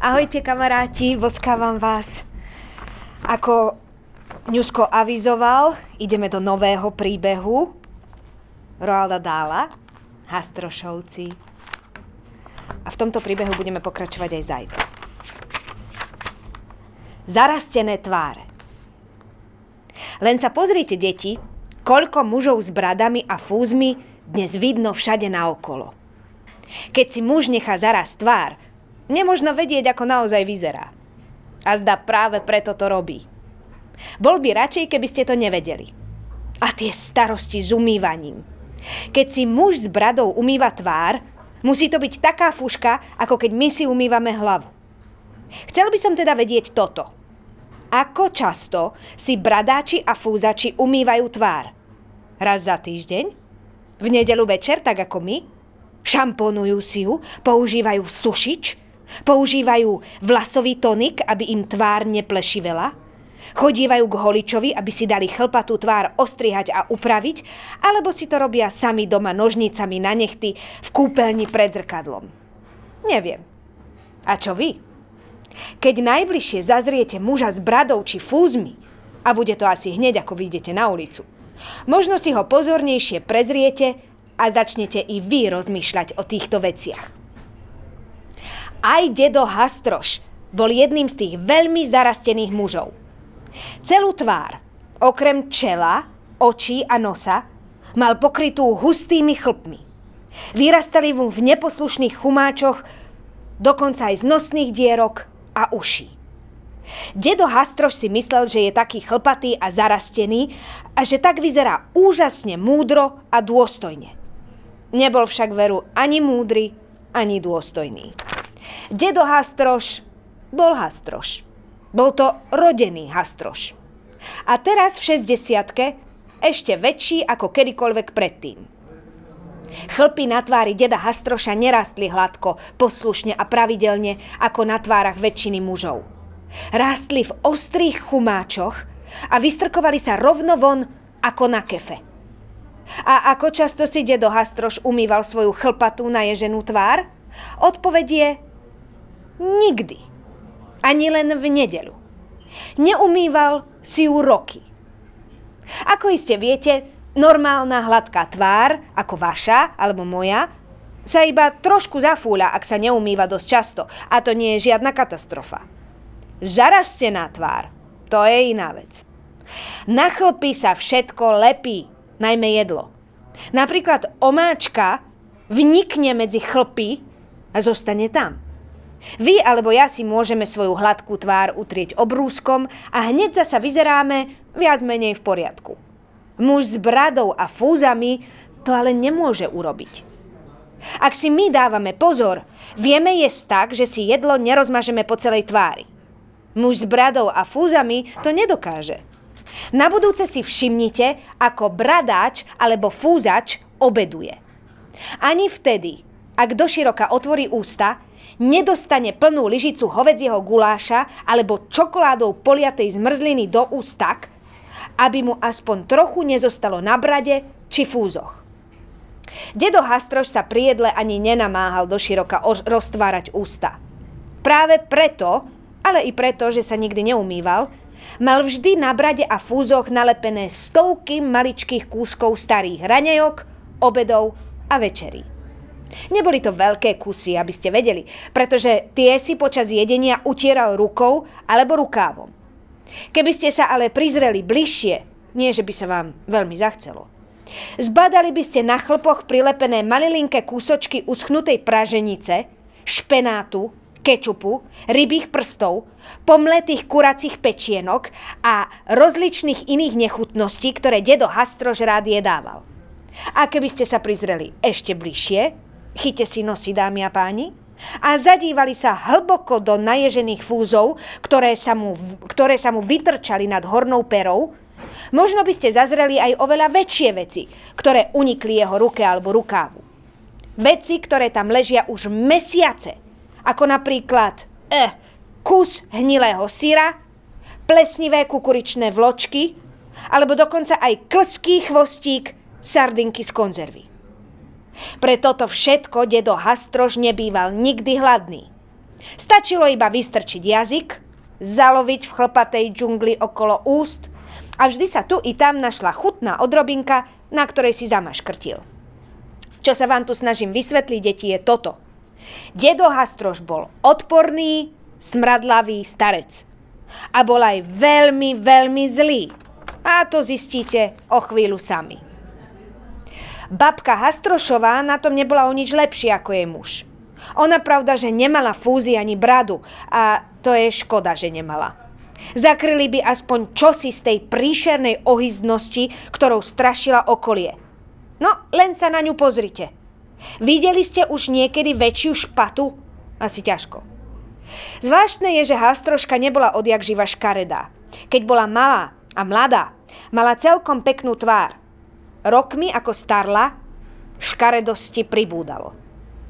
Ahojte kamaráti, boskávam vás. Ako Ňusko avizoval, ideme do nového príbehu Roalda Dála, Hastrošovci. A v tomto príbehu budeme pokračovať aj zajtra. Zarastené tváre. Len sa pozrite, deti, koľko mužov s bradami a fúzmi dnes vidno všade naokolo. Keď si muž nechá zaraz tvár, nemožno vedieť, ako naozaj vyzerá. A zdá práve preto to robí. Bol by radšej, keby ste to nevedeli. A tie starosti s umývaním. Keď si muž s bradou umýva tvár, musí to byť taká fuška, ako keď my si umývame hlavu. Chcel by som teda vedieť toto. Ako často si bradáči a fúzači umývajú tvár? Raz za týždeň? V nedelu večer, tak ako my? Šamponujú si ju, používajú sušič, používajú vlasový tonik, aby im tvár neplešivela, chodívajú k holičovi, aby si dali chlpatú tvár ostrihať a upraviť, alebo si to robia sami doma nožnicami na nechty v kúpeľni pred zrkadlom. Neviem. A čo vy? Keď najbližšie zazriete muža s bradou či fúzmi, a bude to asi hneď, ako vyjdete na ulicu, možno si ho pozornejšie prezriete a začnete i vy rozmýšľať o týchto veciach. Aj dedo Hastroš bol jedným z tých veľmi zarastených mužov. Celú tvár, okrem čela, očí a nosa, mal pokrytú hustými chlpmi. Vyrastali mu v neposlušných chumáčoch, dokonca aj z nosných dierok a uší. Dedo Hastroš si myslel, že je taký chlpatý a zarastený a že tak vyzerá úžasne múdro a dôstojne. Nebol však veru ani múdry, ani dôstojný. Dedo Hastroš bol Hastroš. Bol to rodený Hastroš. A teraz v 60 ešte väčší ako kedykoľvek predtým. Chlpy na tvári deda Hastroša nerastli hladko, poslušne a pravidelne ako na tvárach väčšiny mužov. Rástli v ostrých chumáčoch a vystrkovali sa rovno von ako na kefe. A ako často si dedo Hastroš umýval svoju chlpatú naježenú tvár? Odpoveď je nikdy. Ani len v nedeľu. Neumýval si ju roky. Ako iste viete, normálna hladká tvár, ako vaša alebo moja, sa iba trošku zafúľa, ak sa neumýva dosť často. A to nie je žiadna katastrofa. Zarastená tvár, to je iná vec. Na chlpy sa všetko lepí, najmä jedlo. Napríklad omáčka vnikne medzi chlpy a zostane tam. Vy alebo ja si môžeme svoju hladkú tvár utrieť obrúskom a hneď zasa vyzeráme viac menej v poriadku. Muž s bradou a fúzami to ale nemôže urobiť. Ak si my dávame pozor, vieme jesť tak, že si jedlo nerozmažeme po celej tvári. Muž s bradou a fúzami to nedokáže. Na budúce si všimnite, ako bradáč alebo fúzač obeduje. Ani vtedy, ak doširoka otvorí ústa, nedostane plnú lyžicu hovedzieho guláša alebo čokoládou poliatej zmrzliny do úst tak, aby mu aspoň trochu nezostalo na brade či fúzoch. Dedo Hastroš sa pri jedle ani nenamáhal doširoka roztvárať ústa. Práve preto, ale i preto, že sa nikdy neumýval, Mal vždy na brade a fúzoch nalepené stovky maličkých kúskov starých raňajok, obedov a večerí. Neboli to veľké kusy, aby ste vedeli, pretože tie si počas jedenia utieral rukou alebo rukávom. Keby ste sa ale prizreli bližšie, nie že by sa vám veľmi zachcelo, zbadali by ste na chlpoch prilepené malilinké kúsočky uschnutej praženice, špenátu, kečupu, rybých prstov, pomletých kuracích pečienok a rozličných iných nechutností, ktoré dedo Hastrož rád jedával. A keby ste sa prizreli ešte bližšie, chyte si nosy, dámy a páni, a zadívali sa hlboko do naježených fúzov, ktoré sa mu, ktoré sa mu vytrčali nad hornou perou, možno by ste zazreli aj oveľa väčšie veci, ktoré unikli jeho ruke alebo rukávu. Veci, ktoré tam ležia už mesiace – ako napríklad eh, kus hnilého syra, plesnivé kukuričné vločky, alebo dokonca aj klský chvostík sardinky z konzervy. Pre toto všetko dedo Hastrož nebýval nikdy hladný. Stačilo iba vystrčiť jazyk, zaloviť v chlpatej džungli okolo úst a vždy sa tu i tam našla chutná odrobinka, na ktorej si zamaškrtil. Čo sa vám tu snažím vysvetliť, deti, je toto. Dedo Hastroš bol odporný, smradlavý starec. A bol aj veľmi, veľmi zlý. A to zistíte o chvíľu sami. Babka Hastrošová na tom nebola o nič lepšie ako jej muž. Ona pravda, že nemala fúzi ani bradu a to je škoda, že nemala. Zakryli by aspoň čosi z tej príšernej ohyzdnosti, ktorou strašila okolie. No, len sa na ňu pozrite. Videli ste už niekedy väčšiu špatu? Asi ťažko. Zvláštne je, že Hastroška nebola odjak živa škaredá. Keď bola malá a mladá, mala celkom peknú tvár. Rokmi ako starla, škaredosti pribúdalo.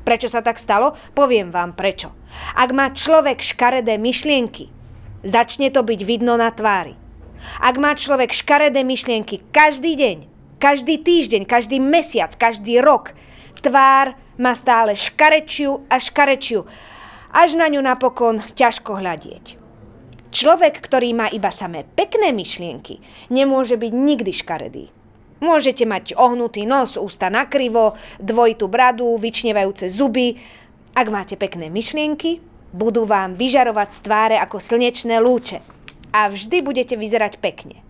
Prečo sa tak stalo? Poviem vám prečo. Ak má človek škaredé myšlienky, začne to byť vidno na tvári. Ak má človek škaredé myšlienky každý deň, každý týždeň, každý mesiac, každý rok, tvár má stále škarečiu a škarečiu, až na ňu napokon ťažko hľadieť. Človek, ktorý má iba samé pekné myšlienky, nemôže byť nikdy škaredý. Môžete mať ohnutý nos, ústa nakrivo, dvojitú bradu, vyčnevajúce zuby. Ak máte pekné myšlienky, budú vám vyžarovať z tváre ako slnečné lúče. A vždy budete vyzerať pekne.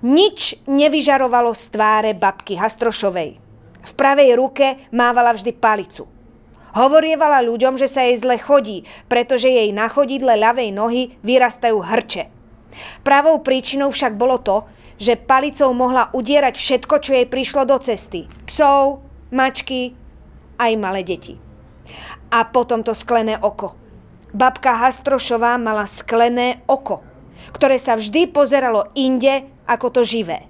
Nič nevyžarovalo z tváre babky Hastrošovej. V pravej ruke mávala vždy palicu. Hovorievala ľuďom, že sa jej zle chodí, pretože jej na chodidle ľavej nohy vyrastajú hrče. Pravou príčinou však bolo to, že palicou mohla udierať všetko, čo jej prišlo do cesty. Psov, mačky, aj malé deti. A potom to sklené oko. Babka Hastrošová mala sklené oko, ktoré sa vždy pozeralo inde ako to živé.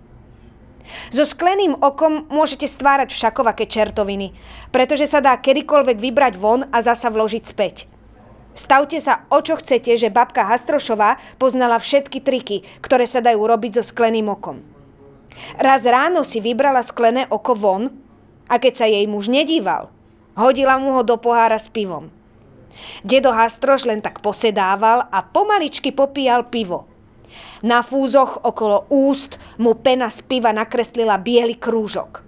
So skleným okom môžete stvárať všakovaké čertoviny, pretože sa dá kedykoľvek vybrať von a zasa vložiť späť. Stavte sa o čo chcete, že babka Hastrošová poznala všetky triky, ktoré sa dajú robiť so skleným okom. Raz ráno si vybrala sklené oko von a keď sa jej muž nedíval, hodila mu ho do pohára s pivom. Dedo Hastroš len tak posedával a pomaličky popíjal pivo. Na fúzoch okolo úst mu pena z piva nakreslila biely krúžok.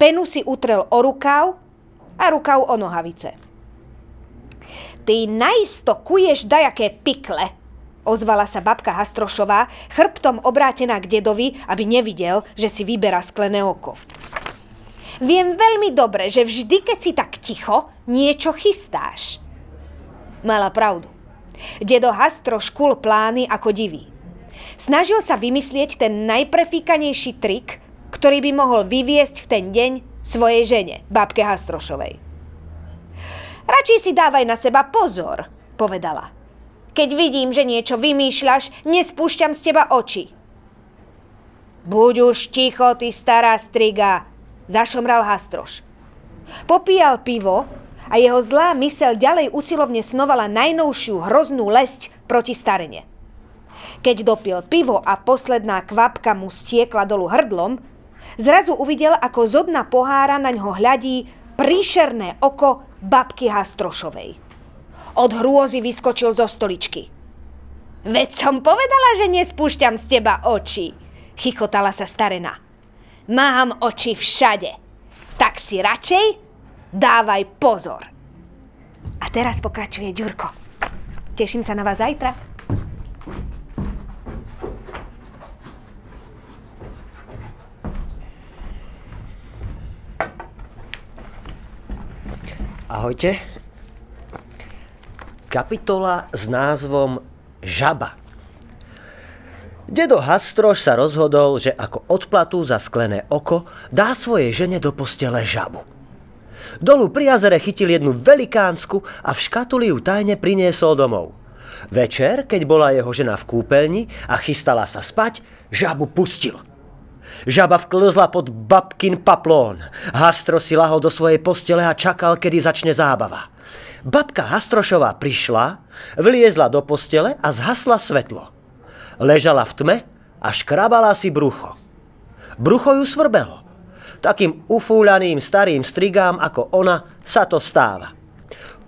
Penu si utrel o rukav a rukav o nohavice. Ty najisto kuješ dajaké pikle, ozvala sa babka Hastrošová, chrbtom obrátená k dedovi, aby nevidel, že si vyberá sklené oko. Viem veľmi dobre, že vždy, keď si tak ticho, niečo chystáš. Mala pravdu. Dedo Hastro škul plány ako divý. Snažil sa vymyslieť ten najprefíkanejší trik, ktorý by mohol vyviesť v ten deň svojej žene, babke Hastrošovej. Radšej si dávaj na seba pozor, povedala. Keď vidím, že niečo vymýšľaš, nespúšťam z teba oči. Buď už ticho, ty stará striga, zašomral Hastroš. Popíjal pivo a jeho zlá mysel ďalej usilovne snovala najnovšiu hroznú lesť proti starene. Keď dopil pivo a posledná kvapka mu stiekla dolu hrdlom, zrazu uvidel, ako zobna pohára na ňo hľadí príšerné oko babky Hastrošovej. Od hrôzy vyskočil zo stoličky. Veď som povedala, že nespúšťam z teba oči, chichotala sa starena. Mám oči všade, tak si radšej dávaj pozor. A teraz pokračuje Ďurko. Teším sa na vás zajtra. Ahojte. Kapitola s názvom Žaba. Dedo Hastroš sa rozhodol, že ako odplatu za sklené oko dá svojej žene do postele žabu. Dolu pri jazere chytil jednu velikánsku a v škatuli ju tajne priniesol domov. Večer, keď bola jeho žena v kúpeľni a chystala sa spať, žabu pustil – Žaba vklzla pod babkin paplón. Hastro si lahol do svojej postele a čakal, kedy začne zábava. Babka Hastrošová prišla, vliezla do postele a zhasla svetlo. Ležala v tme a škrabala si brucho. Brucho ju svrbelo. Takým ufúľaným starým strigám ako ona sa to stáva.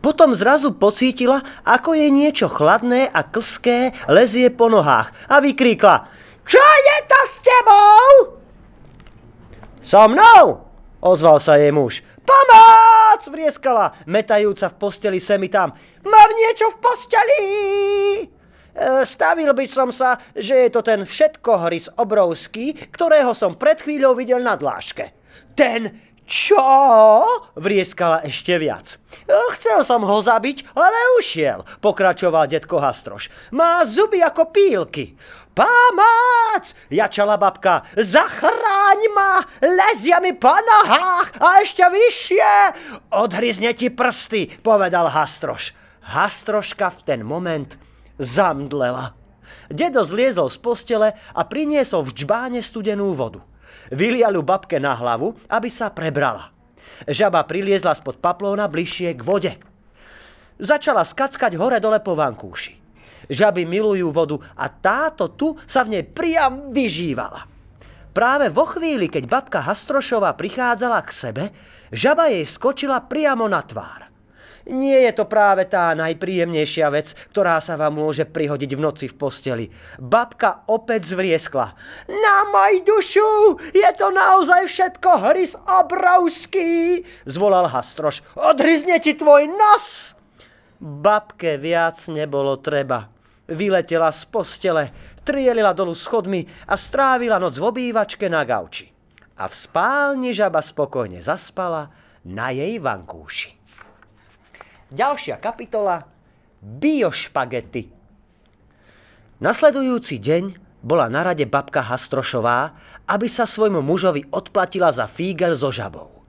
Potom zrazu pocítila, ako jej niečo chladné a klské lezie po nohách a vykríkla Čo je to s tebou? So mnou, ozval sa jej muž. Pomoc, vrieskala, metajúca v posteli semi tam. Mám niečo v posteli! E, stavil by som sa, že je to ten všetkohrys obrovský, ktorého som pred chvíľou videl na dláške. Ten čo? Vrieskala ešte viac. E, chcel som ho zabiť, ale ušiel, pokračoval detko Hastroš. Má zuby ako pílky. Pomoc! Jačala babka. Zachráň ma! Lezia mi po nohách a ešte vyššie! Odhryzne ti prsty, povedal Hastroš. Hastroška v ten moment zamdlela. Dedo zliezol z postele a priniesol v čbáne studenú vodu. Vylial babke na hlavu, aby sa prebrala. Žaba priliezla spod paplóna bližšie k vode. Začala skackať hore dole po vankúši. Žaby milujú vodu a táto tu sa v nej priam vyžívala. Práve vo chvíli, keď babka Hastrošová prichádzala k sebe, žaba jej skočila priamo na tvár. Nie je to práve tá najpríjemnejšia vec, ktorá sa vám môže prihodiť v noci v posteli. Babka opäť zvrieskla. Na moj dušu, je to naozaj všetko hrys obrovský, zvolal Hastroš. Odhryzne ti tvoj nos! Babke viac nebolo treba. Vyletela z postele, trielila dolu schodmi a strávila noc v obývačke na gauči. A v spálni žaba spokojne zaspala na jej vankúši. Ďalšia kapitola Biošpagety. Nasledujúci deň bola na rade babka Hastrošová, aby sa svojmu mužovi odplatila za fígel so žabou.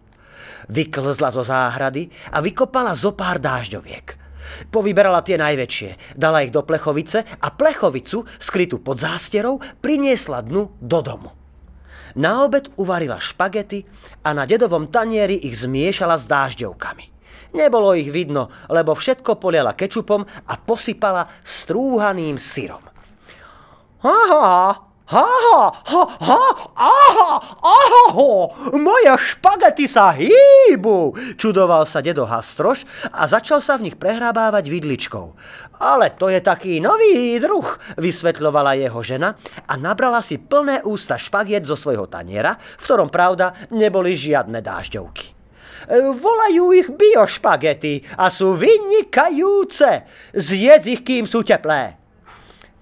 Vyklzla zo záhrady a vykopala zo pár dážďoviek – Povyberala tie najväčšie, dala ich do plechovice a plechovicu, skrytú pod zásterou, priniesla dnu do domu. Na obed uvarila špagety a na dedovom tanieri ich zmiešala s dážďovkami. Nebolo ich vidno, lebo všetko poliala kečupom a posypala strúhaným syrom. Aha, Ha, ha, ha, ha, aha, aha, moje špagety sa hýbu, čudoval sa dedo Hastroš a začal sa v nich prehrábávať vidličkou. Ale to je taký nový druh, vysvetľovala jeho žena a nabrala si plné ústa špagiet zo svojho taniera, v ktorom pravda neboli žiadne dážďovky. Volajú ich biošpagety a sú vynikajúce. Zjedz ich, kým sú teplé.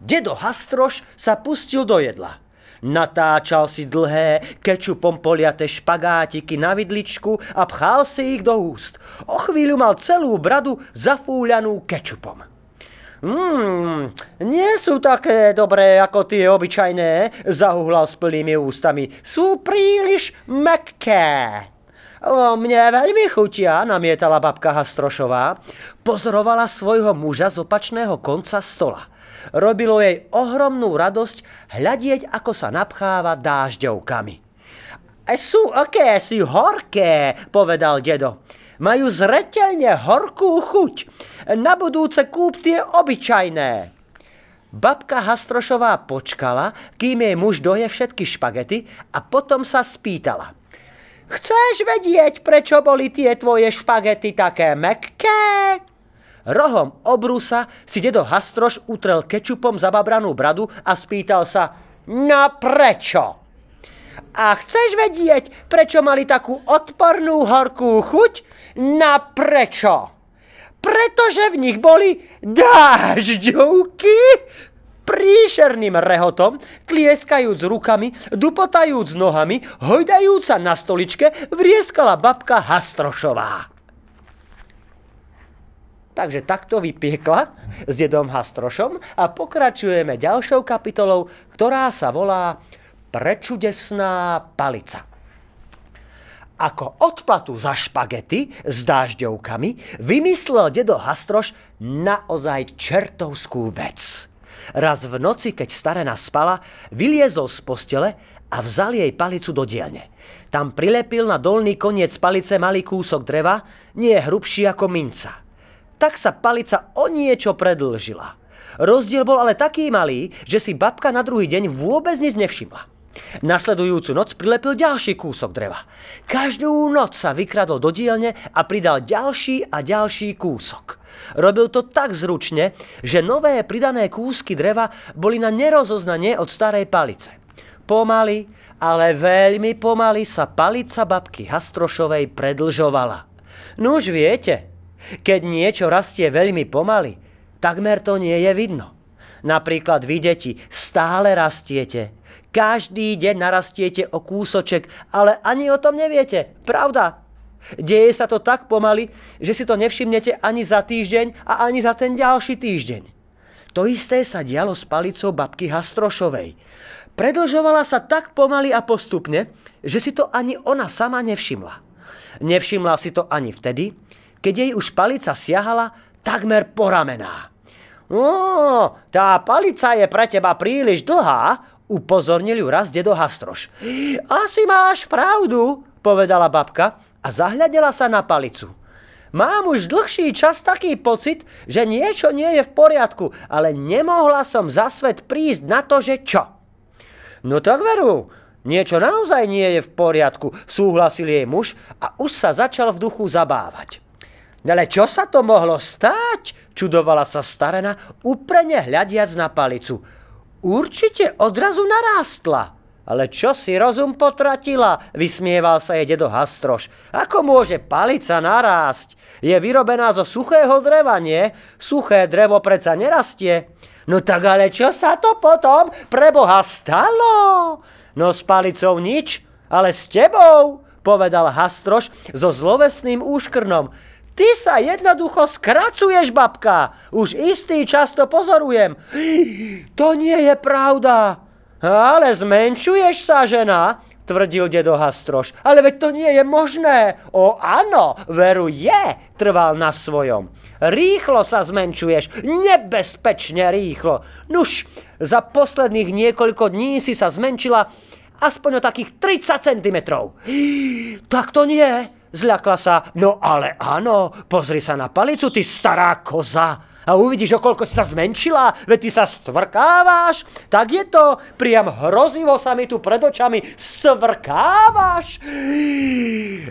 Dedo Hastroš sa pustil do jedla. Natáčal si dlhé, kečupom poliate špagátiky na vidličku a pchal si ich do úst. O chvíľu mal celú bradu zafúľanú kečupom. Mmm, nie sú také dobré ako tie obyčajné, zahuhlal s plnými ústami. Sú príliš mekké. O, mne veľmi chutia, namietala babka Hastrošová. Pozorovala svojho muža z opačného konca stola. Robilo jej ohromnú radosť hľadieť, ako sa napcháva dážďovkami. E sú si horké, povedal dedo. Majú zreteľne horkú chuť. Na budúce kúp tie obyčajné. Babka Hastrošová počkala, kým jej muž doje všetky špagety a potom sa spýtala. Chceš vedieť, prečo boli tie tvoje špagety také mekké? Rohom obrusa si dedo Hastroš utrel kečupom zababranú bradu a spýtal sa, no prečo? A chceš vedieť, prečo mali takú odpornú horkú chuť? Na prečo? Pretože v nich boli dážďovky, príšerným rehotom, tlieskajúc rukami, dupotajúc nohami, hojdajúca na stoličke, vrieskala babka Hastrošová. Takže takto vypiekla s dedom Hastrošom a pokračujeme ďalšou kapitolou, ktorá sa volá Prečudesná palica. Ako odplatu za špagety s dážďovkami vymyslel dedo Hastroš naozaj čertovskú vec. Raz v noci, keď starena spala, vyliezol z postele a vzal jej palicu do dielne. Tam prilepil na dolný koniec palice malý kúsok dreva, nie hrubší ako minca tak sa palica o niečo predlžila. Rozdiel bol ale taký malý, že si babka na druhý deň vôbec nič nevšimla. Nasledujúcu noc prilepil ďalší kúsok dreva. Každú noc sa vykradol do dielne a pridal ďalší a ďalší kúsok. Robil to tak zručne, že nové pridané kúsky dreva boli na nerozoznanie od starej palice. Pomaly, ale veľmi pomaly sa palica babky Hastrošovej predlžovala. No už viete, keď niečo rastie veľmi pomaly, takmer to nie je vidno. Napríklad vy, deti, stále rastiete. Každý deň narastiete o kúsoček, ale ani o tom neviete. Pravda? Deje sa to tak pomaly, že si to nevšimnete ani za týždeň a ani za ten ďalší týždeň. To isté sa dialo s palicou babky Hastrošovej. Predlžovala sa tak pomaly a postupne, že si to ani ona sama nevšimla. Nevšimla si to ani vtedy, keď jej už palica siahala takmer po ramená. No, tá palica je pre teba príliš dlhá, upozornil ju raz dedo Hastroš. Asi máš pravdu, povedala babka a zahľadela sa na palicu. Mám už dlhší čas taký pocit, že niečo nie je v poriadku, ale nemohla som za svet prísť na to, že čo. No tak veru, niečo naozaj nie je v poriadku, súhlasil jej muž a už sa začal v duchu zabávať. Ale čo sa to mohlo stať? Čudovala sa starena, uprene hľadiac na palicu. Určite odrazu narástla. Ale čo si rozum potratila? Vysmieval sa jej dedo Hastroš. Ako môže palica narásť? Je vyrobená zo suchého dreva, nie? Suché drevo predsa nerastie. No tak ale čo sa to potom pre Boha stalo? No s palicou nič, ale s tebou, povedal Hastroš so zlovesným úškrnom. Ty sa jednoducho skracuješ, babka. Už istý čas to pozorujem. To nie je pravda. Ale zmenšuješ sa, žena, tvrdil dedo Hastroš. Ale veď to nie je možné. O áno, veru je, trval na svojom. Rýchlo sa zmenšuješ, nebezpečne rýchlo. Nuž, za posledných niekoľko dní si sa zmenšila aspoň o takých 30 cm. Tak to nie, Zľakla sa, no ale áno, pozri sa na palicu, ty stará koza. A uvidíš, o koľko sa zmenšila, veď ty sa stvrkáváš. Tak je to, priam hrozivo sa mi tu pred očami stvrkáváš.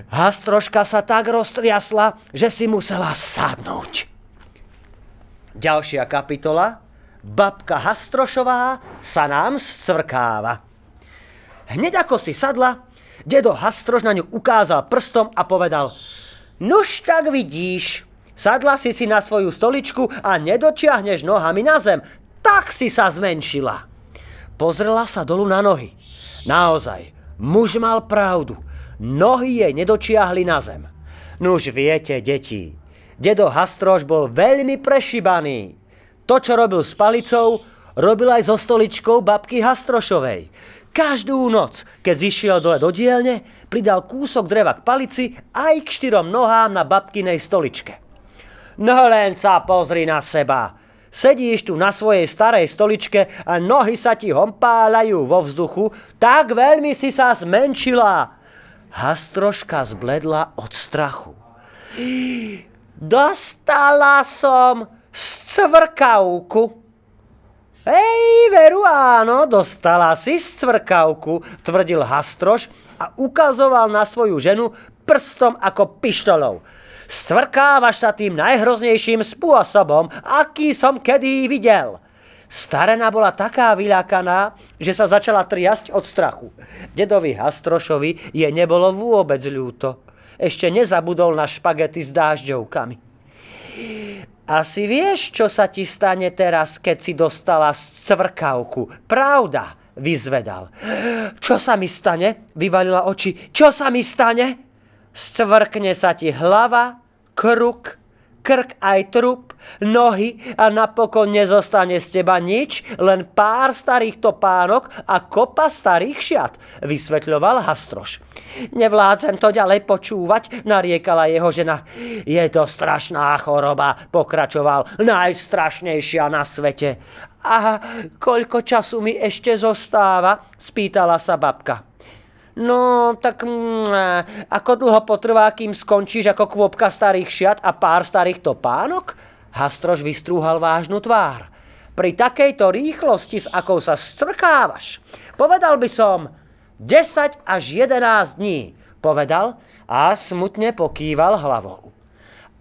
Hastroška sa tak roztriasla, že si musela sadnúť. Ďalšia kapitola. Babka Hastrošová sa nám stvrkáva. Hneď ako si sadla, Dedo Hastrož na ňu ukázal prstom a povedal Nuž tak vidíš, sadla si si na svoju stoličku a nedočiahneš nohami na zem, tak si sa zmenšila. Pozrela sa dolu na nohy. Naozaj, muž mal pravdu. Nohy jej nedočiahli na zem. Nuž viete, deti, dedo Hastrož bol veľmi prešibaný. To, čo robil s palicou, robil aj so stoličkou babky Hastrošovej. Každú noc, keď zišiel dole do dielne, pridal kúsok dreva k palici aj k štyrom nohám na babkinej stoličke. No len sa pozri na seba. Sedíš tu na svojej starej stoličke a nohy sa ti hompáľajú vo vzduchu, tak veľmi si sa zmenšila. Hastroška zbledla od strachu. Dostala som scvrkavku. Hej, veru áno, dostala si scvrkavku, tvrdil Hastroš a ukazoval na svoju ženu prstom ako pištolou. Stvrkávaš sa tým najhroznejším spôsobom, aký som kedy videl. Starena bola taká vyľakaná, že sa začala triasť od strachu. Dedovi Hastrošovi je nebolo vôbec ľúto. Ešte nezabudol na špagety s dážďovkami. Asi vieš, čo sa ti stane teraz, keď si dostala scvrkavku. Pravda, vyzvedal. Čo sa mi stane? Vyvalila oči. Čo sa mi stane? Stvrkne sa ti hlava, kruk, krk aj trup, nohy a napokon nezostane z teba nič, len pár starých topánok a kopa starých šiat, vysvetľoval Hastroš. Nevládzem to ďalej počúvať, nariekala jeho žena. Je to strašná choroba, pokračoval, najstrašnejšia na svete. A koľko času mi ešte zostáva? spýtala sa babka. No, tak mm, ako dlho potrvá, kým skončíš ako kvopka starých šiat a pár starých topánok? Hastroš vystrúhal vážnu tvár. pri takejto rýchlosti, s akou sa strkávaš, povedal by som 10 až 11 dní, povedal a smutne pokýval hlavou.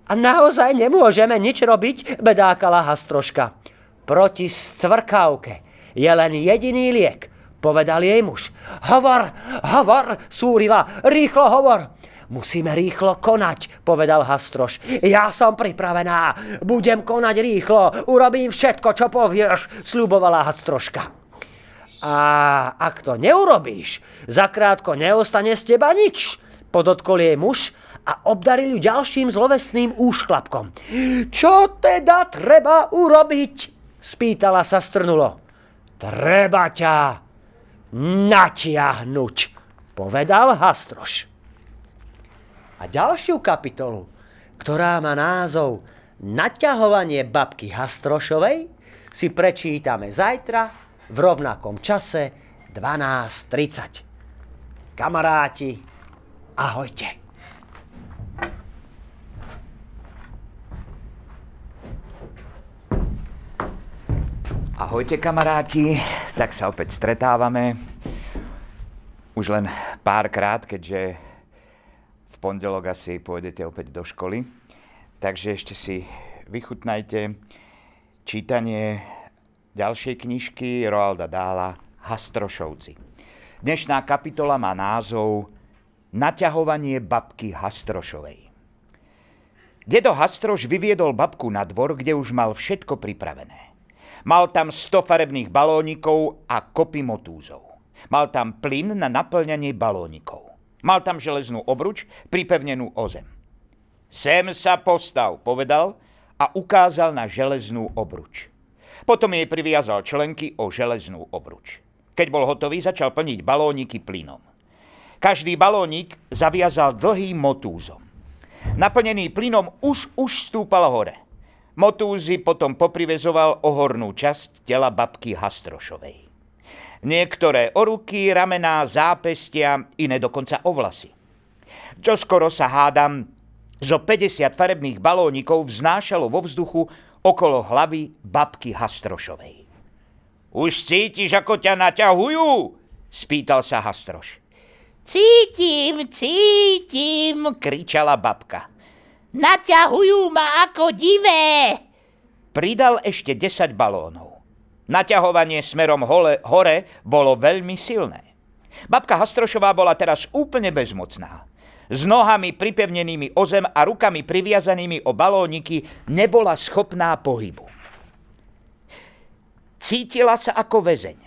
A naozaj nemôžeme nič robiť, bedákala Hastroška. Proti stvrkávke je len jediný liek, povedal jej muž. Hovor, hovor, súrila, rýchlo hovor. Musíme rýchlo konať, povedal Hastroš. Ja som pripravená, budem konať rýchlo, urobím všetko, čo povieš, slubovala Hastroška. A ak to neurobíš, zakrátko neostane z teba nič, podotkol jej muž a obdaril ju ďalším zlovesným úšklapkom. Čo teda treba urobiť? spýtala sa strnulo. Treba ťa natiahnuť, povedal Hastroš. A ďalšiu kapitolu, ktorá má názov Naťahovanie babky Hastrošovej, si prečítame zajtra v rovnakom čase 12.30. Kamaráti, ahojte. Ahojte kamaráti, tak sa opäť stretávame. Už len párkrát, keďže pondelok asi pôjdete opäť do školy. Takže ešte si vychutnajte čítanie ďalšej knižky Roalda Dála Hastrošovci. Dnešná kapitola má názov Naťahovanie babky Hastrošovej. Dedo Hastroš vyviedol babku na dvor, kde už mal všetko pripravené. Mal tam 100 farebných balónikov a kopy motúzov. Mal tam plyn na naplňanie balónikov. Mal tam železnú obruč, pripevnenú o zem. Sem sa postav, povedal a ukázal na železnú obruč. Potom jej priviazal členky o železnú obruč. Keď bol hotový, začal plniť balóniky plynom. Každý balónik zaviazal dlhým motúzom. Naplnený plynom už už stúpal hore. Motúzy potom poprivezoval o hornú časť tela babky Hastrošovej. Niektoré o ruky, ramená, zápestia, iné dokonca o vlasy. Čo skoro sa hádam, zo 50 farebných balónikov vznášalo vo vzduchu okolo hlavy babky Hastrošovej. Už cítiš, ako ťa naťahujú? spýtal sa Hastroš. Cítim, cítim, kričala babka. Naťahujú ma ako divé. Pridal ešte 10 balónov. Naťahovanie smerom hole, hore bolo veľmi silné. Babka Hastrošová bola teraz úplne bezmocná. S nohami pripevnenými o zem a rukami priviazanými o balóniky nebola schopná pohybu. Cítila sa ako väzeň.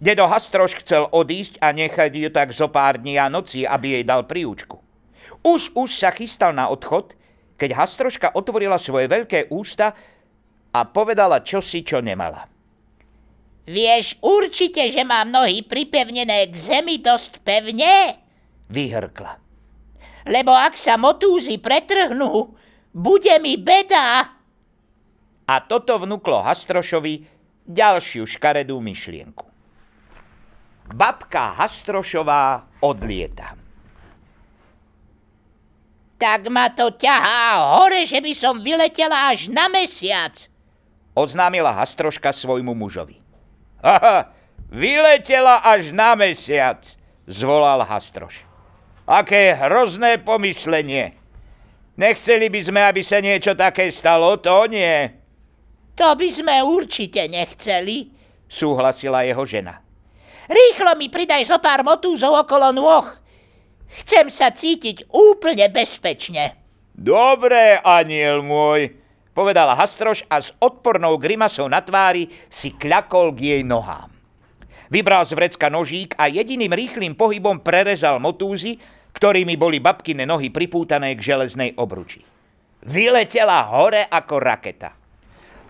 Dedo Hastroš chcel odísť a nechať ju tak zo pár dní a noci, aby jej dal príučku. Už, už sa chystal na odchod, keď Hastroška otvorila svoje veľké ústa a povedala čosi, čo nemala. Vieš určite, že mám nohy pripevnené k zemi dosť pevne? Vyhrkla. Lebo ak sa motúzy pretrhnú, bude mi beda. A toto vnúklo Hastrošovi ďalšiu škaredú myšlienku. Babka Hastrošová odlieta. Tak ma to ťahá hore, že by som vyletela až na mesiac, oznámila Hastroška svojmu mužovi. Haha, vyletela až na mesiac, zvolal Hastroš. Aké hrozné pomyslenie. Nechceli by sme, aby sa niečo také stalo, to nie. To by sme určite nechceli, súhlasila jeho žena. Rýchlo mi pridaj zo pár motúzov okolo nôh. Chcem sa cítiť úplne bezpečne. Dobre, aniel môj, povedala Hastroš a s odpornou grimasou na tvári si kľakol k jej nohám. Vybral z vrecka nožík a jediným rýchlým pohybom prerezal motúzy, ktorými boli babkine nohy pripútané k železnej obruči. Vyletela hore ako raketa.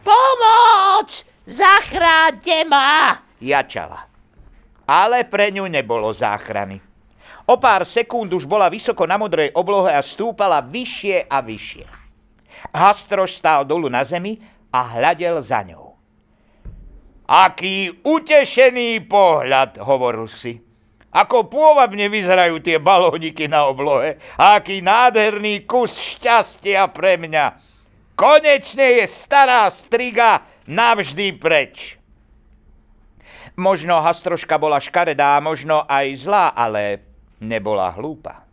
Pomoc! Zachráňte ma! Jačala. Ale pre ňu nebolo záchrany. O pár sekúnd už bola vysoko na modrej oblohe a stúpala vyššie a vyššie. Hastroš stál dolu na zemi a hľadel za ňou. Aký utešený pohľad, hovoril si. Ako pôvabne vyzerajú tie balóniky na oblohe a aký nádherný kus šťastia pre mňa. Konečne je stará striga navždy preč. Možno Hastroška bola škaredá, možno aj zlá, ale nebola hlúpa.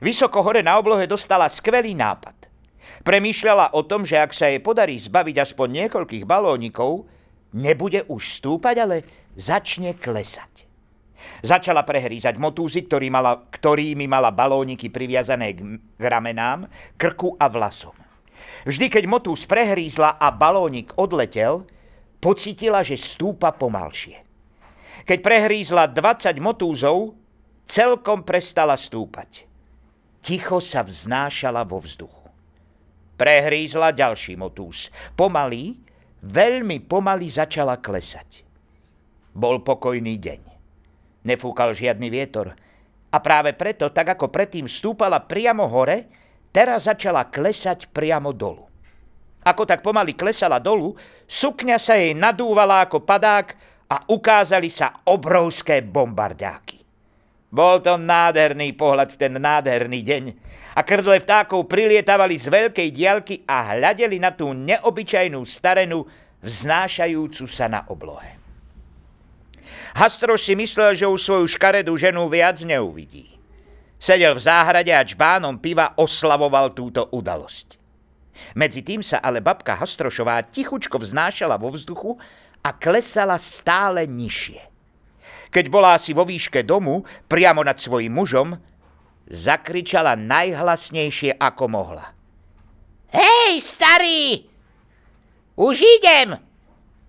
Vysoko hore na oblohe dostala skvelý nápad. Premýšľala o tom, že ak sa jej podarí zbaviť aspoň niekoľkých balónikov, nebude už stúpať, ale začne klesať. Začala prehrízať motúzy, ktorý mala, ktorými mala balóniky priviazané k, ramenám, krku a vlasom. Vždy, keď motúz prehrízla a balónik odletel, pocitila, že stúpa pomalšie. Keď prehrízla 20 motúzov, celkom prestala stúpať. Ticho sa vznášala vo vzduchu. Prehrízla ďalší motúz. Pomaly, veľmi pomaly začala klesať. Bol pokojný deň. Nefúkal žiadny vietor. A práve preto, tak ako predtým stúpala priamo hore, teraz začala klesať priamo dolu. Ako tak pomaly klesala dolu, sukňa sa jej nadúvala ako padák a ukázali sa obrovské bombardáky. Bol to nádherný pohľad v ten nádherný deň a krdle vtákov prilietavali z veľkej diaľky a hľadeli na tú neobyčajnú starenu vznášajúcu sa na oblohe. Hastroš si myslel, že už svoju škaredú ženu viac neuvidí. Sedel v záhrade a čbánom piva oslavoval túto udalosť. Medzi tým sa ale babka Hastrošová tichučko vznášala vo vzduchu a klesala stále nižšie. Keď bola asi vo výške domu, priamo nad svojim mužom, zakričala najhlasnejšie, ako mohla. Hej, starý! Už idem!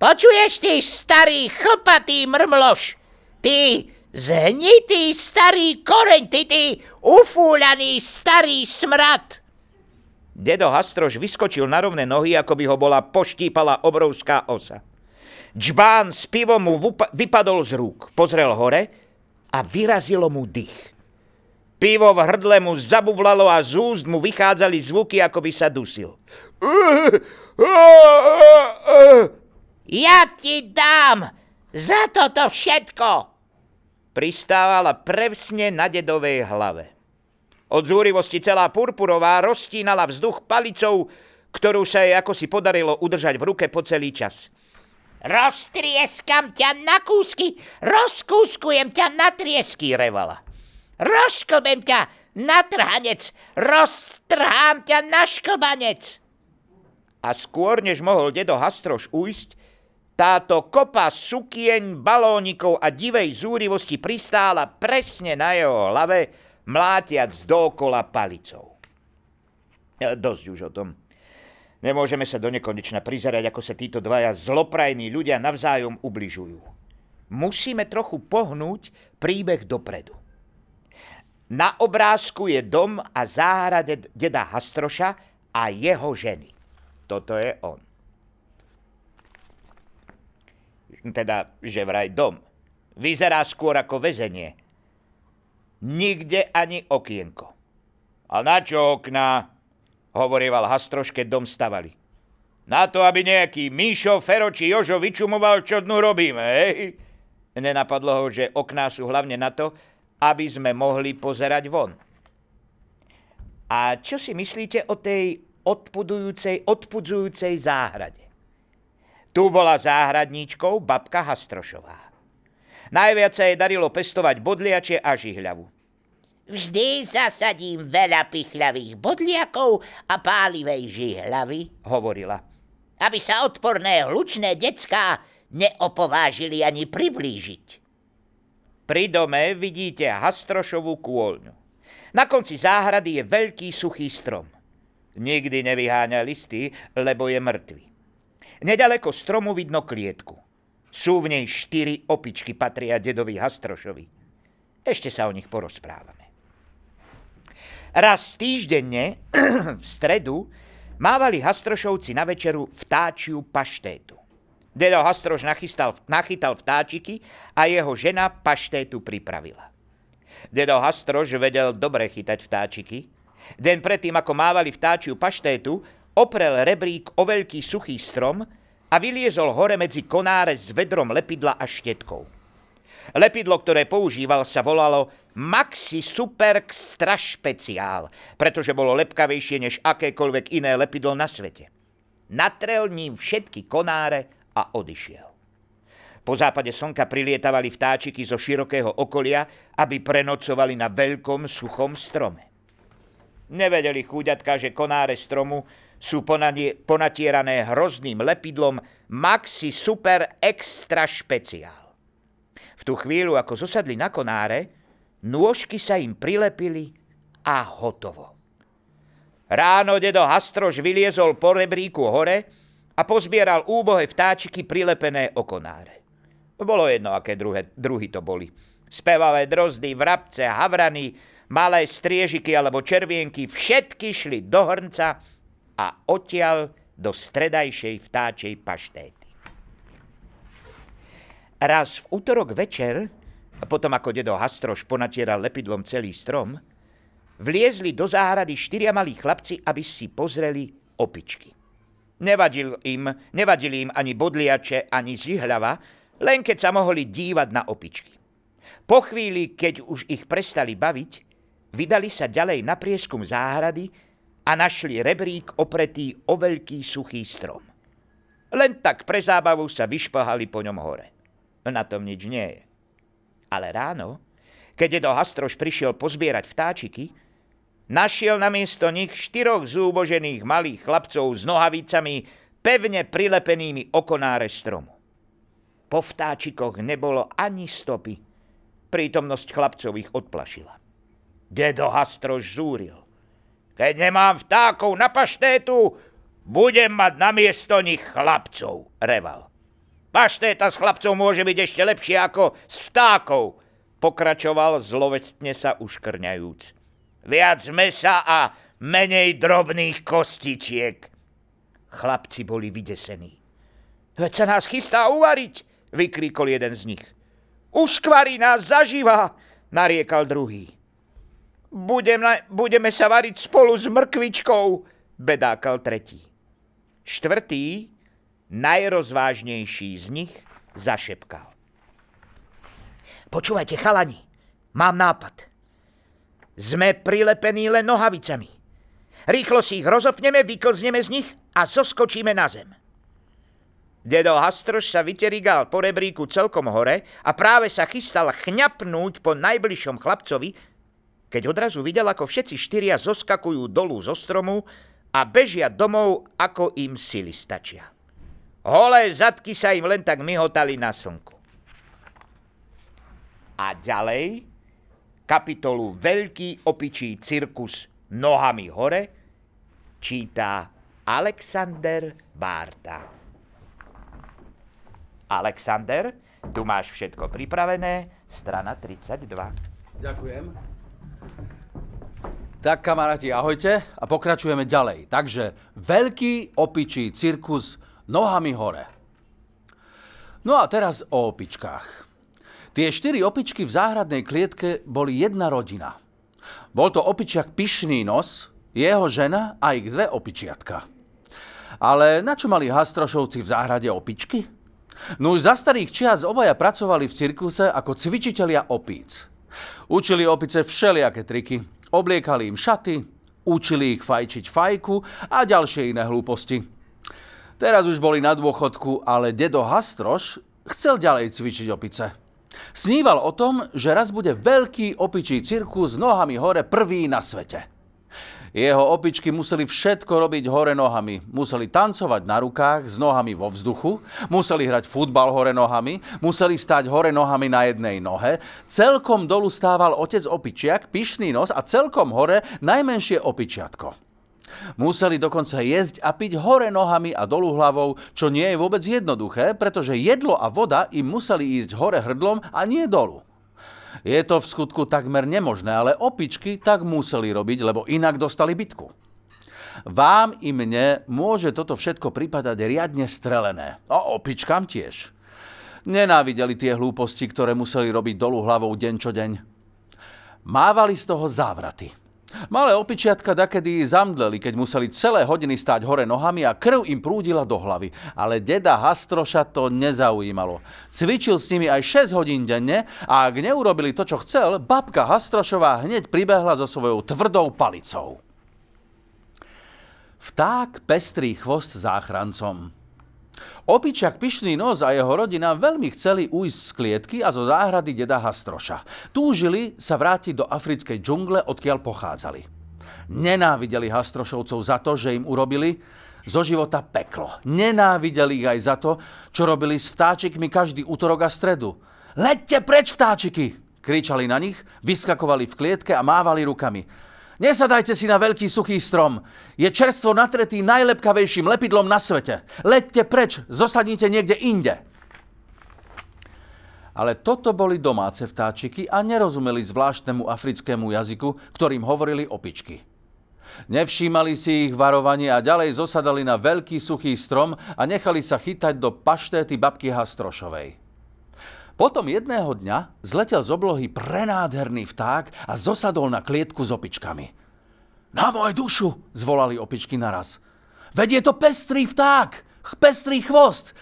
Počuješ, ty starý chlpatý mrmloš? Ty zhnitý starý koreň, ty, ty ufúľaný starý smrad! Dedo Hastroš vyskočil na rovné nohy, ako by ho bola poštípala obrovská osa. Džbán s pivom mu vypadol z rúk, pozrel hore a vyrazilo mu dých. Pivo v hrdle mu zabublalo a z úst mu vychádzali zvuky, ako by sa dusil. Ja ti dám za toto všetko! Pristávala prevsne na dedovej hlave. Od zúrivosti celá purpurová roztínala vzduch palicou, ktorú sa jej ako si podarilo udržať v ruke po celý čas. Roztrieskam ťa na kúsky, rozkúskujem ťa na triesky, revala. Rozklbem ťa na trhanec, roztrhám ťa na šklbanec. A skôr, než mohol dedo Hastroš ujsť, táto kopa sukieň, balónikov a divej zúrivosti pristála presne na jeho hlave, mlátiac dookola palicou. Dosť už o tom. Nemôžeme sa do nekonečna prizerať, ako sa títo dvaja zloprajní ľudia navzájom ubližujú. Musíme trochu pohnúť príbeh dopredu. Na obrázku je dom a záhrada deda Hastroša a jeho ženy. Toto je on. Teda, že vraj dom. Vyzerá skôr ako väzenie, Nikde ani okienko. A na čo okná? Hovorieval Hastroš, keď dom stavali. Na to, aby nejaký Míšo, Fero či Jožo vyčumoval, čo dnu robíme, hej? Nenapadlo ho, že okná sú hlavne na to, aby sme mohli pozerať von. A čo si myslíte o tej odpudujúcej, odpudzujúcej záhrade? Tu bola záhradníčkou babka Hastrošová. Najviac sa jej darilo pestovať bodliače a žihľavu. Vždy zasadím veľa pichľavých bodliakov a pálivej žihľavy, hovorila, aby sa odporné hlučné decká neopovážili ani priblížiť. Pri dome vidíte Hastrošovú kôľňu. Na konci záhrady je veľký suchý strom. Nikdy nevyháňa listy, lebo je mŕtvy. Nedaleko stromu vidno klietku. Sú v nej štyri opičky, patria dedovi Hastrošovi. Ešte sa o nich porozprávame. Raz týždenne, v stredu, mávali Hastrošovci na večeru vtáčiu paštétu. Dedo Hastroš nachystal, nachytal vtáčiky a jeho žena paštétu pripravila. Dedo Hastroš vedel dobre chytať vtáčiky. Den predtým, ako mávali vtáčiu paštétu, oprel rebrík o veľký suchý strom a vyliezol hore medzi konáre s vedrom lepidla a štetkou. Lepidlo, ktoré používal, sa volalo Maxi Super Extra Špeciál, pretože bolo lepkavejšie než akékoľvek iné lepidlo na svete. natrel ním všetky konáre a odišiel. Po západe slnka prilietavali vtáčiky zo širokého okolia, aby prenocovali na veľkom suchom strome. Nevedeli chúďatka, že konáre stromu sú ponatierané hrozným lepidlom Maxi Super Extra Špeciál. V tú chvíľu, ako zosadli na konáre, nôžky sa im prilepili a hotovo. Ráno dedo Hastroš vyliezol po rebríku hore a pozbieral úbohé vtáčiky prilepené o konáre. Bolo jedno, aké druhé, druhy to boli. Spevavé drozdy, vrabce, havrany, malé striežiky alebo červienky, všetky šli do hrnca a odtiaľ do stredajšej vtáčej paštéty. Raz v útorok večer, potom ako dedo Hastroš ponatieral lepidlom celý strom, vliezli do záhrady štyria malí chlapci, aby si pozreli opičky. Nevadil im, nevadili im ani bodliače, ani zihľava, len keď sa mohli dívať na opičky. Po chvíli, keď už ich prestali baviť, vydali sa ďalej na prieskum záhrady, a našli rebrík opretý o veľký suchý strom. Len tak pre zábavu sa vyšpahali po ňom hore. Na tom nič nie je. Ale ráno, keď do Hastroš prišiel pozbierať vtáčiky, našiel namiesto nich štyroch zúbožených malých chlapcov s nohavicami pevne prilepenými okonáre stromu. Po vtáčikoch nebolo ani stopy. Prítomnosť chlapcov ich odplašila. Dedo Hastroš zúril. Keď nemám vtákov na paštétu, budem mať namiesto nich chlapcov, reval. Paštéta s chlapcov môže byť ešte lepšie ako s vtákov, pokračoval zlovestne sa uškrňajúc. Viac mesa a menej drobných kostičiek. Chlapci boli vydesení. Veď sa nás chystá uvariť, vykríkol jeden z nich. Uškvarí nás zaživa, nariekal druhý. Budeme, budeme sa variť spolu s mrkvičkou, bedákal tretí. Štvrtý, najrozvážnejší z nich, zašepkal. Počúvajte, chalani, mám nápad. Sme prilepení len nohavicami. Rýchlo si ich rozopneme, vyklzneme z nich a zoskočíme na zem. Dedo Hastroš sa vyterigal po rebríku celkom hore a práve sa chystal chňapnúť po najbližšom chlapcovi, keď odrazu videl, ako všetci štyria zoskakujú dolu zo stromu a bežia domov, ako im sily stačia. Holé zadky sa im len tak myhotali na slnku. A ďalej kapitolu Veľký opičí cirkus nohami hore číta Alexander Bárta. Alexander, tu máš všetko pripravené, strana 32. Ďakujem. Tak kamaráti, ahojte a pokračujeme ďalej. Takže veľký opičí cirkus nohami hore. No a teraz o opičkách. Tie štyri opičky v záhradnej klietke boli jedna rodina. Bol to opičiak Pyšný nos, jeho žena a ich dve opičiatka. Ale na čo mali hastrošovci v záhrade opičky? No už za starých čias obaja pracovali v cirkuse ako cvičitelia opíc. Učili opice všelijaké triky, obliekali im šaty, učili ich fajčiť fajku a ďalšie iné hlúposti. Teraz už boli na dôchodku, ale dedo Hastroš chcel ďalej cvičiť opice. Sníval o tom, že raz bude veľký opičí cirkus nohami hore prvý na svete. Jeho opičky museli všetko robiť hore nohami. Museli tancovať na rukách s nohami vo vzduchu, museli hrať futbal hore nohami, museli stať hore nohami na jednej nohe. Celkom dolu stával otec opičiak, pyšný nos a celkom hore najmenšie opičiatko. Museli dokonca jesť a piť hore nohami a dolu hlavou, čo nie je vôbec jednoduché, pretože jedlo a voda im museli ísť hore hrdlom a nie dolu. Je to v skutku takmer nemožné, ale opičky tak museli robiť, lebo inak dostali bitku. Vám i mne môže toto všetko pripadať riadne strelené. A opičkám tiež. Nenávideli tie hlúposti, ktoré museli robiť dolu hlavou deň čo deň. Mávali z toho závraty. Malé opičiatka dakedy zamdleli, keď museli celé hodiny stáť hore nohami a krv im prúdila do hlavy. Ale deda Hastroša to nezaujímalo. Cvičil s nimi aj 6 hodín denne a ak neurobili to, čo chcel, babka Hastrošová hneď pribehla so svojou tvrdou palicou. Vták pestrý chvost záchrancom. Opičak Pyšný nos a jeho rodina veľmi chceli ujsť z klietky a zo záhrady deda Hastroša. Túžili sa vrátiť do africkej džungle, odkiaľ pochádzali. Nenávideli Hastrošovcov za to, že im urobili zo života peklo. Nenávideli ich aj za to, čo robili s vtáčikmi každý útorok a stredu. Leďte preč, vtáčiky! kričali na nich, vyskakovali v klietke a mávali rukami. Nesadajte si na veľký suchý strom. Je čerstvo natretý najlepkavejším lepidlom na svete. Leďte preč, zosadnite niekde inde. Ale toto boli domáce vtáčiky a nerozumeli zvláštnemu africkému jazyku, ktorým hovorili opičky. Nevšímali si ich varovanie a ďalej zosadali na veľký suchý strom a nechali sa chytať do paštéty babky Hastrošovej. Potom jedného dňa zletel z oblohy prenádherný vták a zosadol na klietku s opičkami. Na môj dušu, zvolali opičky naraz. Veď je to pestrý vták, pestrý chvost.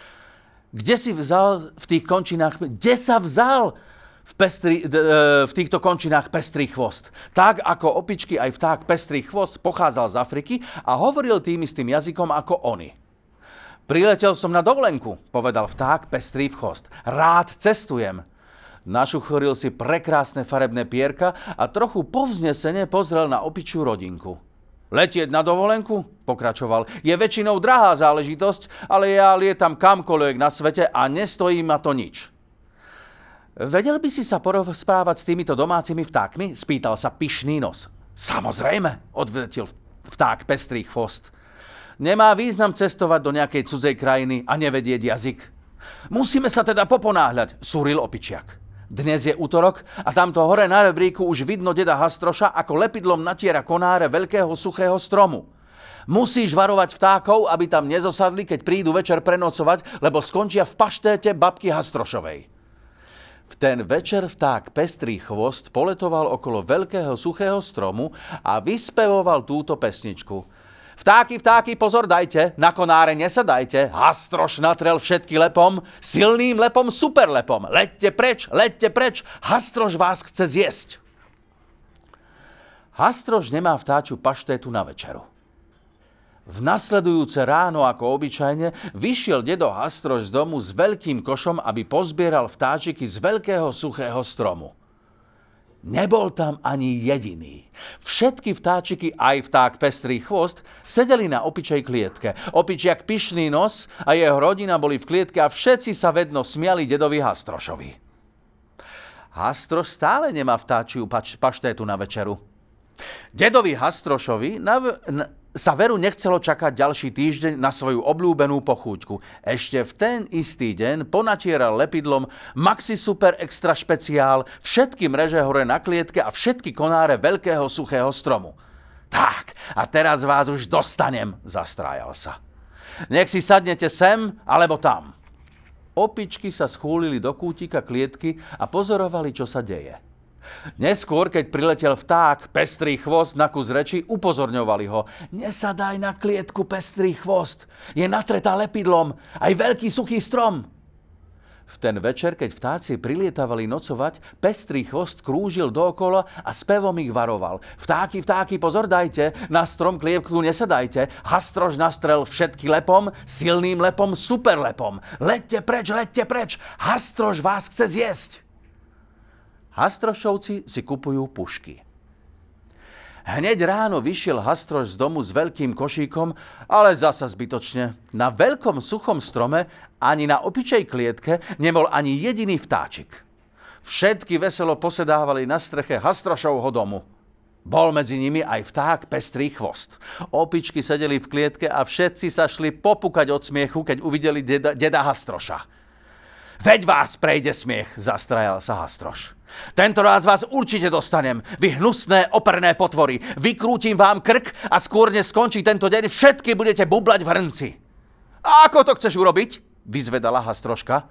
Kde si vzal v tých končinách, kde sa vzal v, pestri, d, e, v týchto končinách pestrý chvost? Tak ako opičky aj vták pestrý chvost pochádzal z Afriky a hovoril tým istým jazykom ako oni. Priletel som na dovolenku, povedal vták pestrý vchost. Rád cestujem. Našuchoril si prekrásne farebné pierka a trochu povznesene pozrel na opičiu rodinku. Letieť na dovolenku? Pokračoval. Je väčšinou drahá záležitosť, ale ja lietam kamkoľvek na svete a nestojí ma to nič. Vedel by si sa porozprávať s týmito domácimi vtákmi? Spýtal sa pyšný nos. Samozrejme, odvetil vták pestrý chvost. Nemá význam cestovať do nejakej cudzej krajiny a nevedieť jazyk. Musíme sa teda poponáhľať, súril opičiak. Dnes je útorok a tamto hore na rebríku už vidno deda Hastroša, ako lepidlom natiera konáre veľkého suchého stromu. Musíš varovať vtákov, aby tam nezosadli, keď prídu večer prenocovať, lebo skončia v paštéte babky Hastrošovej. V ten večer vták Pestrý chvost poletoval okolo veľkého suchého stromu a vyspevoval túto pesničku – Vtáky, vtáky, pozor dajte, na konáre nesadajte, Hastroš natrel všetky lepom, silným lepom, super lepom. Leďte preč, leďte preč, Hastroš vás chce zjesť. Hastroš nemá vtáču paštétu na večeru. V nasledujúce ráno, ako obyčajne, vyšiel dedo Hastroš z domu s veľkým košom, aby pozbieral vtáčiky z veľkého suchého stromu. Nebol tam ani jediný. Všetky vtáčiky, aj vták pestrý chvost, sedeli na opičej klietke. Opičiak pyšný nos a jeho rodina boli v klietke a všetci sa vedno smiali dedovi Hastrošovi. Hastroš stále nemá vtáčiu pač, paštétu na večeru. Dedovi Hastrošovi na, na, sa veru nechcelo čakať ďalší týždeň na svoju obľúbenú pochúťku. Ešte v ten istý deň ponatieral lepidlom Maxi Super Extra špeciál všetky mreže hore na klietke a všetky konáre veľkého suchého stromu. Tak, a teraz vás už dostanem, zastrájal sa. Nech si sadnete sem alebo tam. Opičky sa schúlili do kútika klietky a pozorovali, čo sa deje. Neskôr, keď priletel vták, pestrý chvost na kus reči, upozorňovali ho. Nesadaj na klietku, pestrý chvost. Je natretá lepidlom. Aj veľký suchý strom. V ten večer, keď vtáci prilietavali nocovať, pestrý chvost krúžil dookola a spevom ich varoval. Vtáky, vtáky, pozor dajte, na strom kliepku nesadajte, hastrož nastrel všetky lepom, silným lepom, super lepom. Leďte preč, leďte preč, hastrož vás chce zjesť. Hastrošovci si kupujú pušky. Hneď ráno vyšiel Hastroš z domu s veľkým košíkom, ale zasa zbytočne. Na veľkom suchom strome ani na opičej klietke nebol ani jediný vtáčik. Všetky veselo posedávali na streche Hastrošovho domu. Bol medzi nimi aj vták pestrý chvost. Opičky sedeli v klietke a všetci sa šli popukať od smiechu, keď uvideli deda, deda Hastroša. Veď vás prejde smiech, zastrajal sa Hastroš. Tento raz vás určite dostanem, vy hnusné operné potvory. Vykrútim vám krk a skôr než skončí tento deň, všetky budete bublať v hrnci. A ako to chceš urobiť? Vyzvedala Hastroška.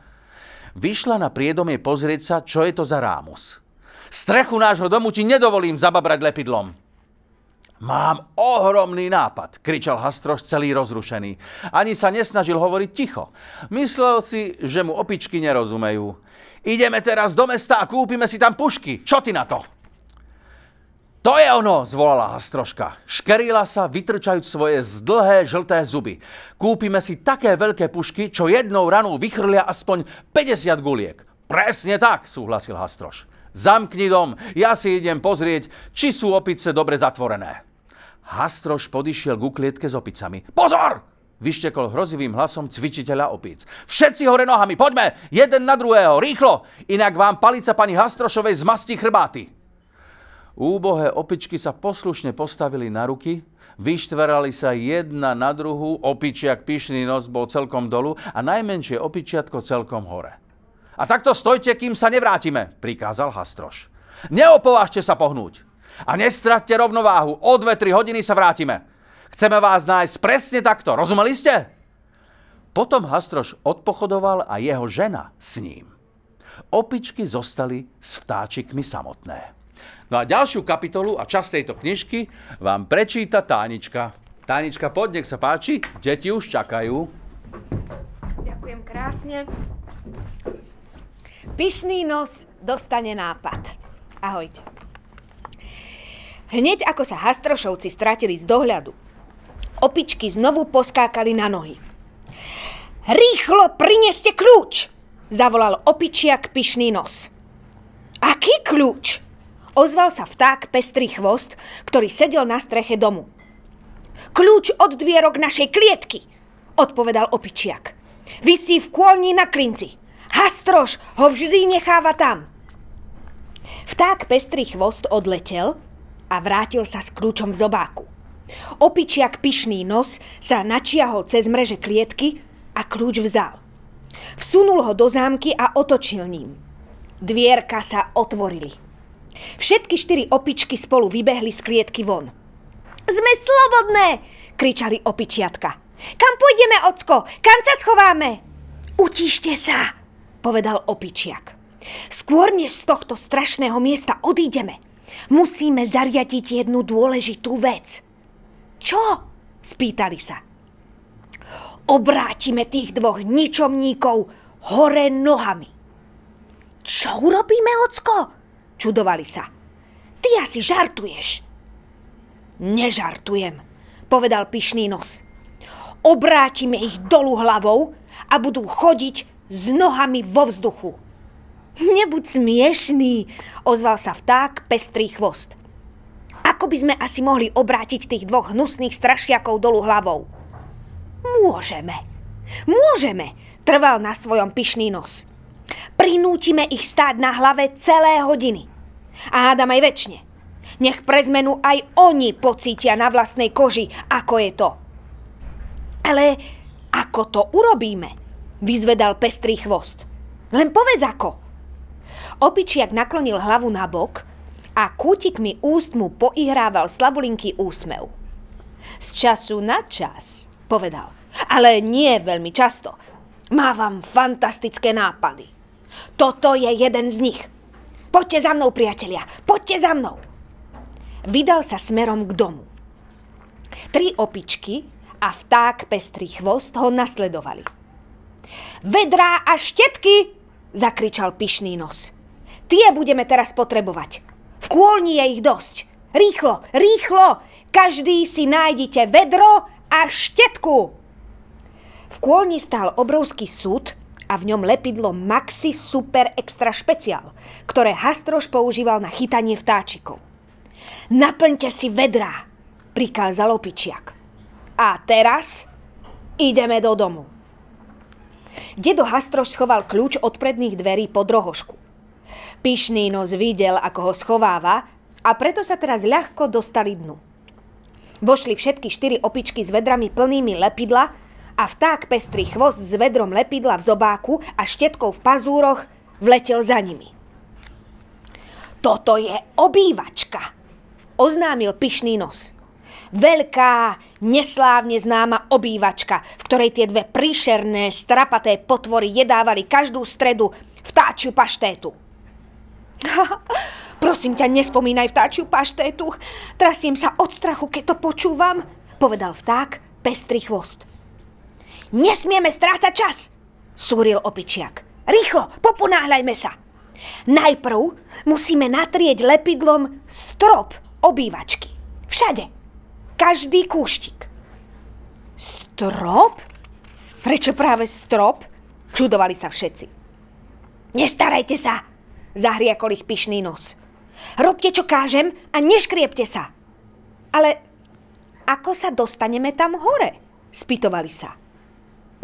Vyšla na priedomie pozrieť sa, čo je to za rámus. Strechu nášho domu ti nedovolím zababrať lepidlom. Mám ohromný nápad, kričal Hastroš celý rozrušený. Ani sa nesnažil hovoriť ticho. Myslel si, že mu opičky nerozumejú. Ideme teraz do mesta a kúpime si tam pušky. Čo ty na to? To je ono, zvolala Hastroška. Škerila sa, vytrčajúc svoje zdlhé žlté zuby. Kúpime si také veľké pušky, čo jednou ranou vychrlia aspoň 50 guliek. Presne tak, súhlasil Hastroš. Zamkni dom, ja si idem pozrieť, či sú opice dobre zatvorené. Hastroš podišiel ku klietke s opicami. Pozor! Vyštekol hrozivým hlasom cvičiteľa opíc. Všetci hore nohami, poďme! Jeden na druhého, rýchlo! Inak vám palica pani Hastrošovej zmastí chrbáty. Úbohé opičky sa poslušne postavili na ruky, vyštverali sa jedna na druhú, opičiak pyšný nos bol celkom dolu a najmenšie opičiatko celkom hore. A takto stojte, kým sa nevrátime, prikázal Hastroš. Neopovážte sa pohnúť. A nestratte rovnováhu, o dve, tri hodiny sa vrátime. Chceme vás nájsť presne takto, rozumeli ste? Potom Hastroš odpochodoval a jeho žena s ním. Opičky zostali s vtáčikmi samotné. No a ďalšiu kapitolu a časť tejto knižky vám prečíta Tánička. Tánička, poď, nech sa páči, deti už čakajú. Ďakujem krásne. Pyšný nos dostane nápad. Ahojte. Hneď ako sa Hastrošovci stratili z dohľadu, opičky znovu poskákali na nohy. Rýchlo prineste kľúč! Zavolal opičiak Pyšný nos. Aký kľúč? Ozval sa vták Pestrý chvost, ktorý sedel na streche domu. Kľúč od dvierok našej klietky, odpovedal opičiak. Vysí v kôlni na klinci. Hastroš ho vždy necháva tam. Vták Pestrý chvost odletel a vrátil sa s kľúčom v zobáku. Opičiak pyšný nos sa načiahol cez mreže klietky a kľúč vzal. Vsunul ho do zámky a otočil ním. Dvierka sa otvorili. Všetky štyri opičky spolu vybehli z klietky von. Sme slobodné! kričali opičiatka. Kam pôjdeme, ocko? Kam sa schováme? Utište sa, povedal opičiak. Skôr než z tohto strašného miesta odídeme, musíme zariadiť jednu dôležitú vec. Čo? spýtali sa. Obrátime tých dvoch ničomníkov hore nohami. Čo urobíme, ocko? Čudovali sa. Ty asi žartuješ. Nežartujem, povedal pyšný nos. Obrátime ich dolu hlavou a budú chodiť s nohami vo vzduchu. Nebuď smiešný, ozval sa vták pestrý chvost. Ako by sme asi mohli obrátiť tých dvoch hnusných strašiakov dolu hlavou? Môžeme. Môžeme, trval na svojom pyšný nos. Prinútime ich stáť na hlave celé hodiny. A hádam aj väčšine. Nech pre zmenu aj oni pocítia na vlastnej koži, ako je to. Ale ako to urobíme? Vyzvedal pestrý chvost. Len povedz ako. Opičiak naklonil hlavu na bok a kútikmi úst mu poihrával slabulinký úsmev. Z času na čas, povedal. Ale nie veľmi často. Mávam fantastické nápady. Toto je jeden z nich. Poďte za mnou, priatelia, poďte za mnou. Vydal sa smerom k domu. Tri opičky a vták pestrý chvost ho nasledovali. Vedrá a štetky, zakričal pyšný nos. Tie budeme teraz potrebovať. V kôlni je ich dosť. Rýchlo, rýchlo, každý si nájdite vedro a štetku. V kôlni stál obrovský súd a v ňom lepidlo Maxi Super Extra Špeciál, ktoré Hastroš používal na chytanie vtáčikov. Naplňte si vedrá, prikázal opičiak. A teraz ideme do domu. Dedo Hastroš schoval kľúč od predných dverí pod rohošku. Pyšný nos videl, ako ho schováva a preto sa teraz ľahko dostali dnu. Vošli všetky štyri opičky s vedrami plnými lepidla a vták pestrý chvost s vedrom lepidla v zobáku a štetkou v pazúroch vletel za nimi. Toto je obývačka, oznámil pyšný nos. Veľká, neslávne známa obývačka, v ktorej tie dve príšerné, strapaté potvory jedávali každú stredu vtáčiu paštétu. Prosím ťa, nespomínaj vtáčiu paštétu. Trasiem sa od strachu, keď to počúvam, povedal vták pestrý chvost. Nesmieme strácať čas, súril opičiak. Rýchlo, poponáhľajme sa. Najprv musíme natrieť lepidlom strop obývačky. Všade. Každý kúštik. Strop? Prečo práve strop? Čudovali sa všetci. Nestarajte sa, zahriakol ich pyšný nos. Robte, čo kážem a neškriepte sa. Ale ako sa dostaneme tam hore? Spýtovali sa.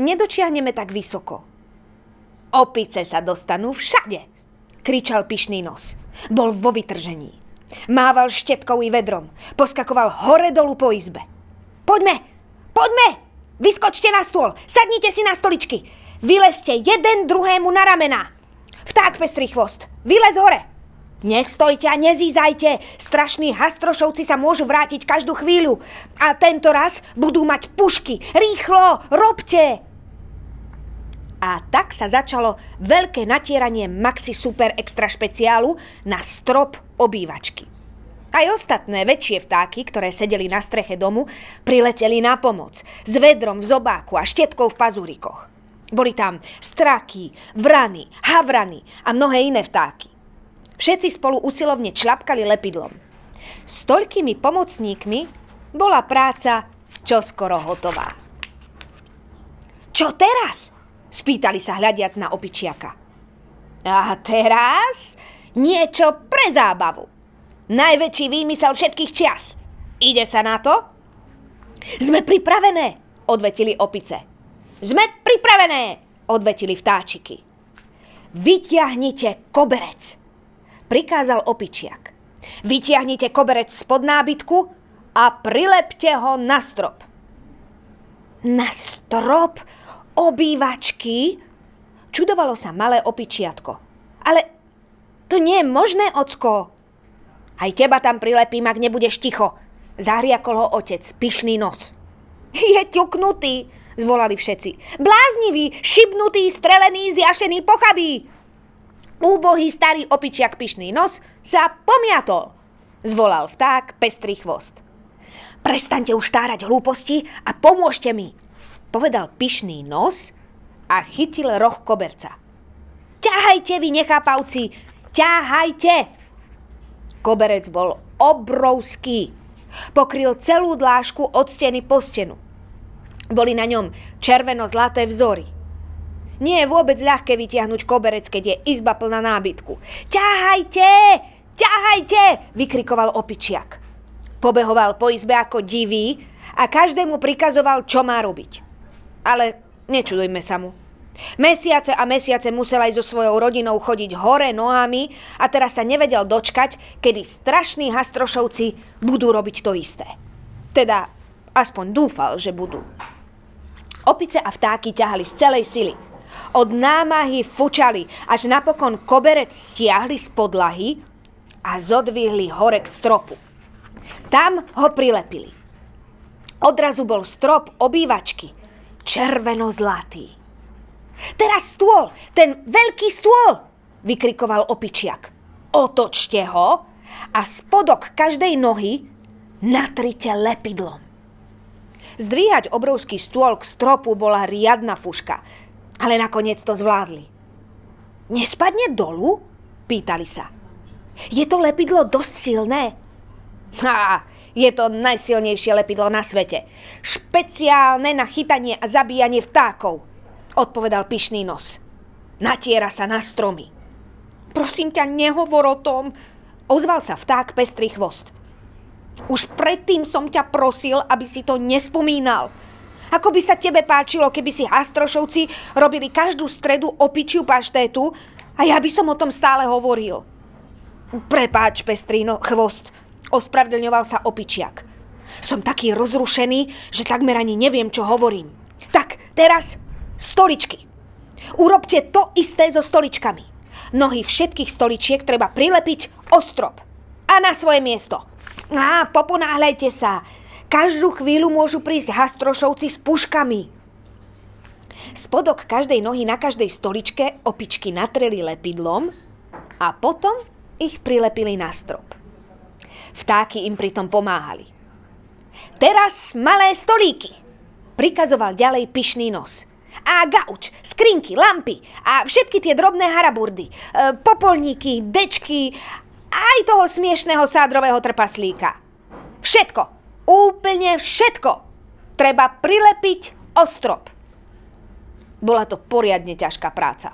Nedočiahneme tak vysoko. Opice sa dostanú všade, kričal pyšný nos. Bol vo vytržení. Mával štetkou i vedrom. Poskakoval hore dolu po izbe. Poďme! Poďme! Vyskočte na stôl! Sadnite si na stoličky! Vylezte jeden druhému na ramená! Vták pestrý chvost! Vylez hore! Nestojte a nezízajte! Strašní hastrošovci sa môžu vrátiť každú chvíľu. A tento raz budú mať pušky. Rýchlo, robte! A tak sa začalo veľké natieranie Maxi Super Extra špeciálu na strop obývačky. Aj ostatné väčšie vtáky, ktoré sedeli na streche domu, prileteli na pomoc. S vedrom v zobáku a štetkou v pazúrikoch. Boli tam straky, vrany, havrany a mnohé iné vtáky. Všetci spolu usilovne člapkali lepidlom. S toľkými pomocníkmi bola práca čoskoro hotová. Čo teraz? Spýtali sa hľadiac na opičiaka. A teraz niečo pre zábavu. Najväčší výmysel všetkých čias. Ide sa na to? Sme pripravené, odvetili opice. Sme pripravené, odvetili vtáčiky. Vyťahnite koberec prikázal opičiak. Vytiahnite koberec spod nábytku a prilepte ho na strop. Na strop obývačky? Čudovalo sa malé opičiatko. Ale to nie je možné, ocko. Aj teba tam prilepím, ak nebudeš ticho. Zahriakol ho otec, pyšný nos. Je ťuknutý, zvolali všetci. Bláznivý, šibnutý, strelený, zjašený, pochabý. Úbohý starý opičiak pyšný nos sa pomiatol, zvolal vták pestrý chvost. Prestaňte už tárať hlúposti a pomôžte mi, povedal pyšný nos a chytil roh koberca. Ťahajte vy, nechápavci, ťahajte! Koberec bol obrovský. Pokryl celú dlážku od steny po stenu. Boli na ňom červeno-zlaté vzory. Nie je vôbec ľahké vytiahnuť koberec, keď je izba plná nábytku. Ťahajte! Ťahajte! vykrikoval opičiak. Pobehoval po izbe ako divý a každému prikazoval, čo má robiť. Ale nečudujme sa mu. Mesiace a mesiace musel aj so svojou rodinou chodiť hore nohami a teraz sa nevedel dočkať, kedy strašní hastrošovci budú robiť to isté. Teda aspoň dúfal, že budú. Opice a vtáky ťahali z celej sily – od námahy fučali, až napokon koberec stiahli z podlahy a zodvihli hore k stropu. Tam ho prilepili. Odrazu bol strop obývačky, červeno-zlatý. Teraz stôl, ten veľký stôl, vykrikoval opičiak. Otočte ho a spodok každej nohy natrite lepidlom. Zdvíhať obrovský stôl k stropu bola riadna fuška. Ale nakoniec to zvládli. Nespadne dolu? Pýtali sa. Je to lepidlo dosť silné? Ha, je to najsilnejšie lepidlo na svete. Špeciálne na chytanie a zabíjanie vtákov, odpovedal pyšný nos. Natiera sa na stromy. Prosím ťa, nehovor o tom, ozval sa vták pestrý chvost. Už predtým som ťa prosil, aby si to nespomínal. Ako by sa tebe páčilo, keby si Hastrošovci robili každú stredu opičiu paštétu a ja by som o tom stále hovoril. Prepáč, Pestrino, chvost, ospravedlňoval sa opičiak. Som taký rozrušený, že takmer ani neviem, čo hovorím. Tak, teraz stoličky. Urobte to isté so stoličkami. Nohy všetkých stoličiek treba prilepiť o strop. A na svoje miesto. Á, poponáhľajte sa. Každú chvíľu môžu prísť hastrošovci s puškami. Spodok každej nohy na každej stoličke opičky natreli lepidlom a potom ich prilepili na strop. Vtáky im pritom pomáhali. Teraz malé stolíky, prikazoval ďalej pyšný nos. A gauč, skrinky, lampy a všetky tie drobné haraburdy, e, popolníky, dečky aj toho smiešného sádrového trpaslíka. Všetko, úplne všetko treba prilepiť o strop. Bola to poriadne ťažká práca.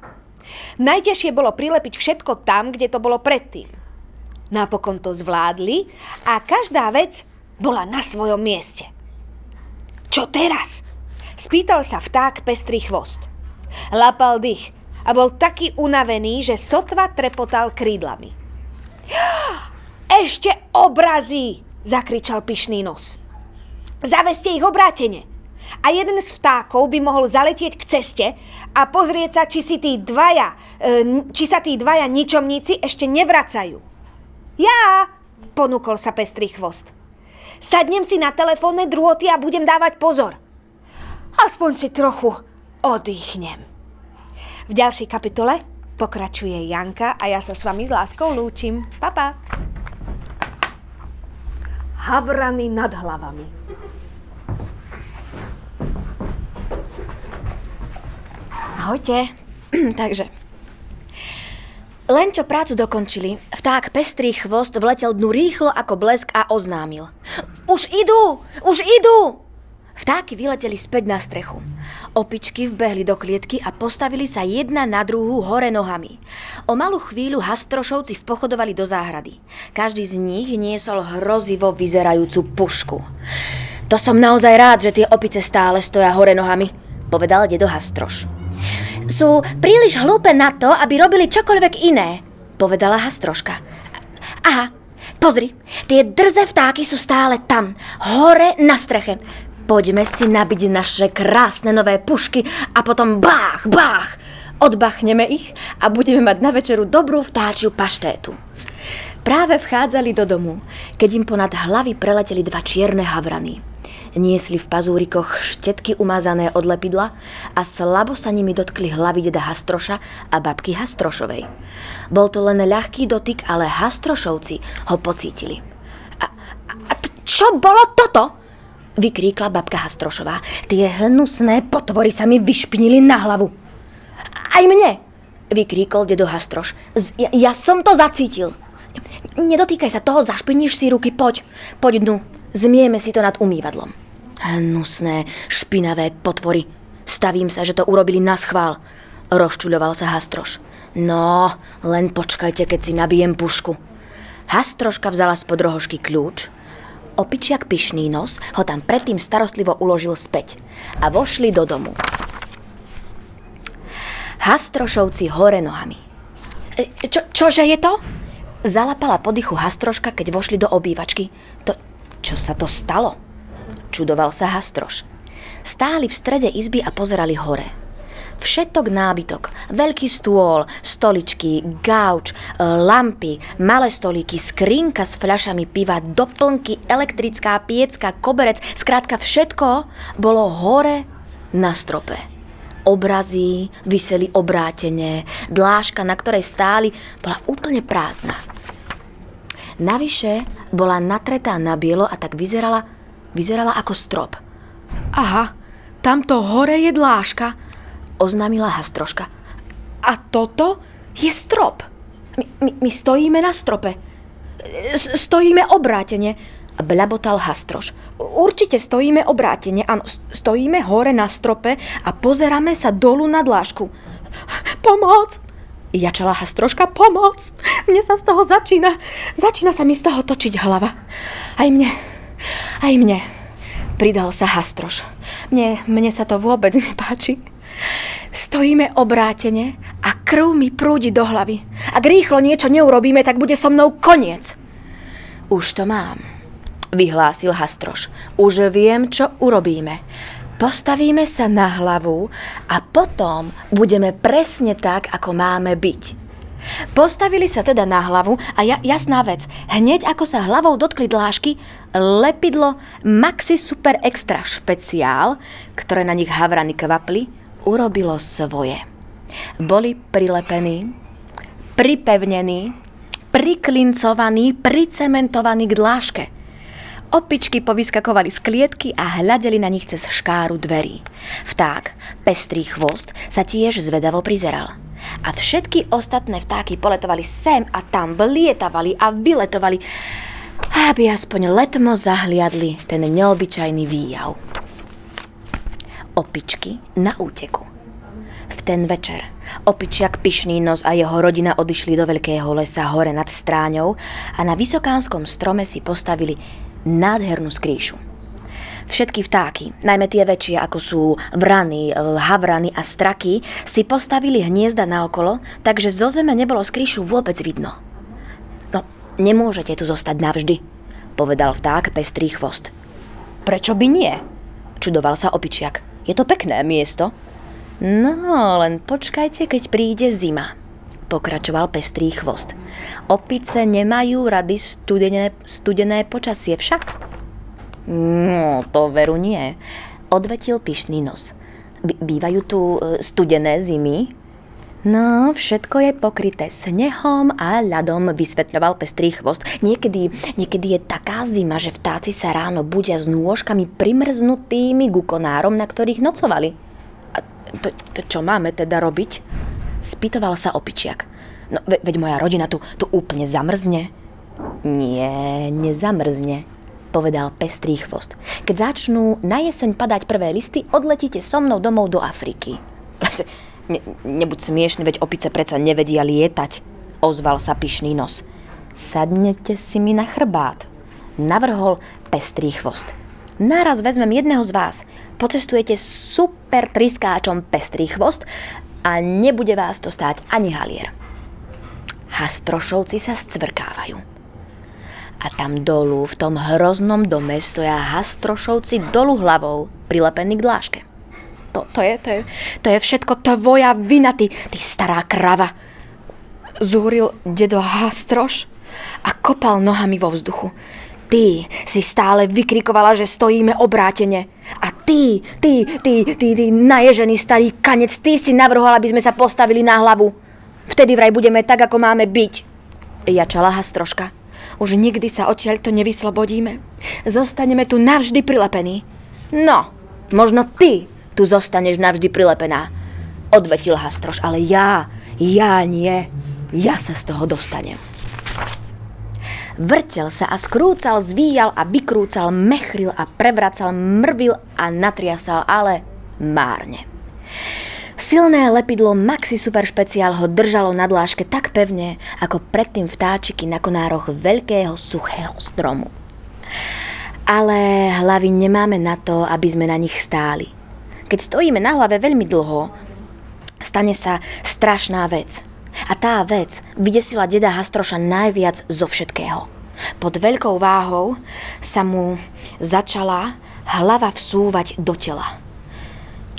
Najťažšie bolo prilepiť všetko tam, kde to bolo predtým. Napokon to zvládli a každá vec bola na svojom mieste. Čo teraz? Spýtal sa vták pestrý chvost. Lapal dých a bol taký unavený, že sotva trepotal krídlami. Ešte obrazy! zakričal pyšný nos. Zaveste ich obrátene. A jeden z vtákov by mohol zaletieť k ceste a pozrieť sa, či, si tí dvaja, e, či sa tí dvaja ničomníci ešte nevracajú. Ja, ponúkol sa pestrý chvost. Sadnem si na telefónne drôty a budem dávať pozor. Aspoň si trochu oddychnem. V ďalšej kapitole pokračuje Janka a ja sa s vami s láskou lúčim. Papa. Havrany nad hlavami. Ahojte. Takže, len čo prácu dokončili, vták pestrý chvost vletel dnu rýchlo ako blesk a oznámil. Už idú! Už idú! Vtáky vyleteli späť na strechu. Opičky vbehli do klietky a postavili sa jedna na druhú hore nohami. O malú chvíľu hastrošovci vpochodovali do záhrady. Každý z nich niesol hrozivo vyzerajúcu pušku. To som naozaj rád, že tie opice stále stoja hore nohami, povedal dedo Hastroš. Sú príliš hlúpe na to, aby robili čokoľvek iné, povedala Hastroška. Aha, pozri, tie drze vtáky sú stále tam, hore na streche. Poďme si nabiť naše krásne nové pušky a potom bách, bách, odbachneme ich a budeme mať na večeru dobrú vtáčiu paštétu. Práve vchádzali do domu, keď im ponad hlavy preleteli dva čierne havrany. Niesli v pazúrikoch štetky umazané od lepidla a slabo sa nimi dotkli hlavy deda Hastroša a babky Hastrošovej. Bol to len ľahký dotyk, ale Hastrošovci ho pocítili. A, a t- čo bolo toto? Vykríkla babka Hastrošová. Tie hnusné potvory sa mi vyšpinili na hlavu. Aj mne! Vykríkol dedo Hastroš. Ja, ja som to zacítil. Nedotýkaj sa toho, zašpiníš si ruky, poď. Poď dnu, zmieme si to nad umývadlom. Hnusné, špinavé potvory. Stavím sa, že to urobili na schvál. Rozčuľoval sa Hastroš. No, len počkajte, keď si nabijem pušku. Hastroška vzala spod rohožky kľúč, opičiak pyšný nos ho tam predtým starostlivo uložil späť a vošli do domu. Hastrošovci hore nohami. E, čo, čože je to? Zalapala podychu Hastroška, keď vošli do obývačky. To, čo sa to stalo? Čudoval sa Hastroš. Stáli v strede izby a pozerali hore. Všetok nábytok, veľký stôl, stoličky, gauč, e, lampy, malé stolíky, skrinka s fľašami piva, doplnky, elektrická piecka, koberec, skrátka všetko bolo hore na strope. Obrazy vyseli obrátene, dláška, na ktorej stáli, bola úplne prázdna. Navyše bola natretá na bielo a tak vyzerala Vyzerala ako strop. Aha, tamto hore je dláška, oznámila Hastroška. A toto je strop. My, my, my stojíme na strope. Stojíme obrátene, blabotal Hastroš. Určite stojíme obrátene, áno, stojíme hore na strope a pozeráme sa dolu na dlášku. Pomoc! Jačala Hastroška, pomoc! Mne sa z toho začína, začína sa mi z toho točiť hlava. Aj mne, aj mne. Pridal sa Hastroš. Mne, mne sa to vôbec nepáči. Stojíme obrátene a krv mi prúdi do hlavy. Ak rýchlo niečo neurobíme, tak bude so mnou koniec. Už to mám, vyhlásil Hastroš. Už viem, čo urobíme. Postavíme sa na hlavu a potom budeme presne tak, ako máme byť. Postavili sa teda na hlavu a ja, jasná vec, hneď ako sa hlavou dotkli dlášky, lepidlo Maxi Super Extra špeciál, ktoré na nich havrany kvapli, urobilo svoje. Boli prilepení, pripevnení, priklincovaní, pricementovaní k dláške. Opičky povyskakovali z klietky a hľadeli na nich cez škáru dverí. Vták, pestrý chvost, sa tiež zvedavo prizeral. A všetky ostatné vtáky poletovali sem a tam, vlietavali a vyletovali, aby aspoň letmo zahliadli ten neobyčajný výjav. Opičky na úteku. V ten večer opičiak Pyšný nos a jeho rodina odišli do veľkého lesa hore nad stráňou a na vysokánskom strome si postavili nádhernú skrýšu. Všetky vtáky, najmä tie väčšie ako sú vrany, havrany a straky, si postavili hniezda naokolo, takže zo zeme nebolo skrýšu vôbec vidno. No, nemôžete tu zostať navždy, povedal vták pestrý chvost. Prečo by nie? Čudoval sa opičiak. Je to pekné miesto. No, len počkajte, keď príde zima, pokračoval pestrý chvost. Opice nemajú rady studené, studené počasie však. No, to veru nie, odvetil pyšný nos. B- bývajú tu e, studené zimy? No, všetko je pokryté snehom a ľadom, vysvetľoval pestrý chvost. Niekedy, niekedy je taká zima, že vtáci sa ráno budia s nôžkami primrznutými ku konárom, na ktorých nocovali. A to, to čo máme teda robiť? Spýtoval sa opičiak. No, ve, veď moja rodina tu, tu úplne zamrzne. Nie, nezamrzne, povedal pestrý chvost. Keď začnú na jeseň padať prvé listy, odletíte so mnou domov do Afriky. Ne, nebuď smiešný, veď opice predsa nevedia lietať, ozval sa pyšný nos. Sadnete si mi na chrbát, navrhol pestrý chvost. Náraz vezmem jedného z vás, pocestujete super triskáčom pestrý chvost a nebude vás to stáť ani halier. Hastrošovci sa scvrkávajú. A tam dolu, v tom hroznom dome, stoja hastrošovci dolu hlavou, prilepení k dláške. To, to, je, to, je, to je všetko tvoja vina, ty, ty stará krava. Zúril dedo Hastroš a kopal nohami vo vzduchu. Ty si stále vykrikovala, že stojíme obrátene. A ty, ty, ty, ty, ty, naježený starý kanec, ty si navrhol, aby sme sa postavili na hlavu. Vtedy vraj budeme tak, ako máme byť. Jačala Hastroška. Už nikdy sa odtiaľ to nevyslobodíme. Zostaneme tu navždy prilepení. No, možno ty tu zostaneš navždy prilepená. Odvetil Hastroš, ale ja, ja nie. Ja sa z toho dostanem. Vrtel sa a skrúcal, zvíjal a vykrúcal, mechril a prevracal, mrvil a natriasal, ale márne. Silné lepidlo Maxi Super Špeciál ho držalo na dláške tak pevne, ako predtým vtáčiky na konároch veľkého suchého stromu. Ale hlavy nemáme na to, aby sme na nich stáli. Keď stojíme na hlave veľmi dlho, stane sa strašná vec. A tá vec vydesila deda Hastroša najviac zo všetkého. Pod veľkou váhou sa mu začala hlava vsúvať do tela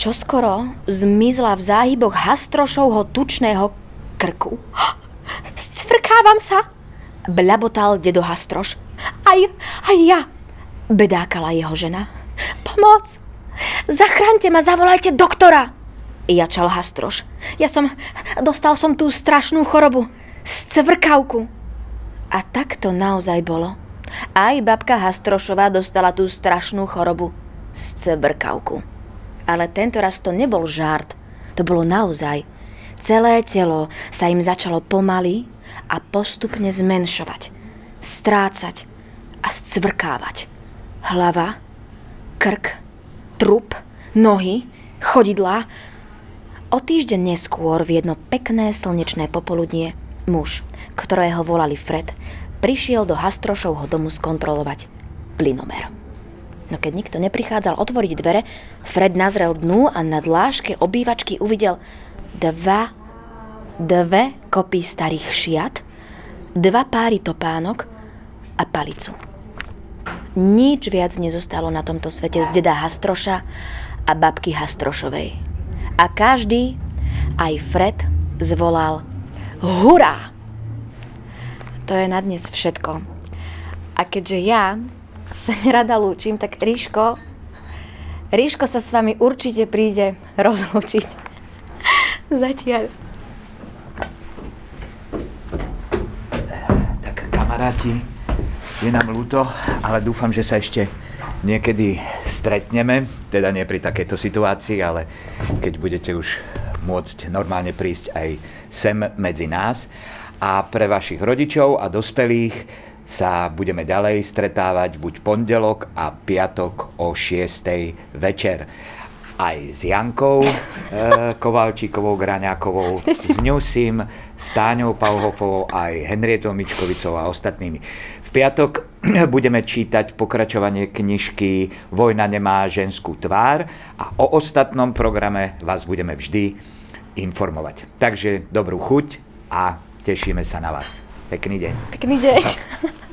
čoskoro zmizla v záhyboch Hastrošovho tučného krku. Scvrkávam sa, blabotal dedo Hastroš. Aj, aj ja, bedákala jeho žena. Pomoc! Zachránte ma, zavolajte doktora! Jačal Hastroš. Ja som, dostal som tú strašnú chorobu. Scvrkavku. A tak to naozaj bolo. Aj babka Hastrošová dostala tú strašnú chorobu. Scvrkavku. Ale tento raz to nebol žart, to bolo naozaj. Celé telo sa im začalo pomaly a postupne zmenšovať, strácať a scvrkávať. Hlava, krk, trup, nohy, chodidlá. O týždeň neskôr v jedno pekné slnečné popoludnie muž, ktorého volali Fred, prišiel do Hastrošovho domu skontrolovať plynomer. No keď nikto neprichádzal otvoriť dvere, Fred nazrel dnu a na dláške obývačky uvidel dva, dve kopy starých šiat, dva páry topánok a palicu. Nič viac nezostalo na tomto svete z deda Hastroša a babky Hastrošovej. A každý, aj Fred, zvolal Hurá! To je na dnes všetko. A keďže ja sa nerada lúčim, tak Ríško, Ríško sa s vami určite príde rozlúčiť. Zatiaľ. Tak kamaráti, je nám ľúto, ale dúfam, že sa ešte niekedy stretneme, teda nie pri takejto situácii, ale keď budete už môcť normálne prísť aj sem medzi nás. A pre vašich rodičov a dospelých sa budeme ďalej stretávať buď pondelok a piatok o 6. večer aj s Jankou e, Kovalčíkovou, Graňákovou, s Ňusim, s Táňou Pauhofovou, aj Henrietou Mičkovicou a ostatnými. Piatok budeme čítať pokračovanie knižky Vojna nemá ženskú tvár a o ostatnom programe vás budeme vždy informovať. Takže dobrú chuť a tešíme sa na vás. Pekný deň. Pekný deň.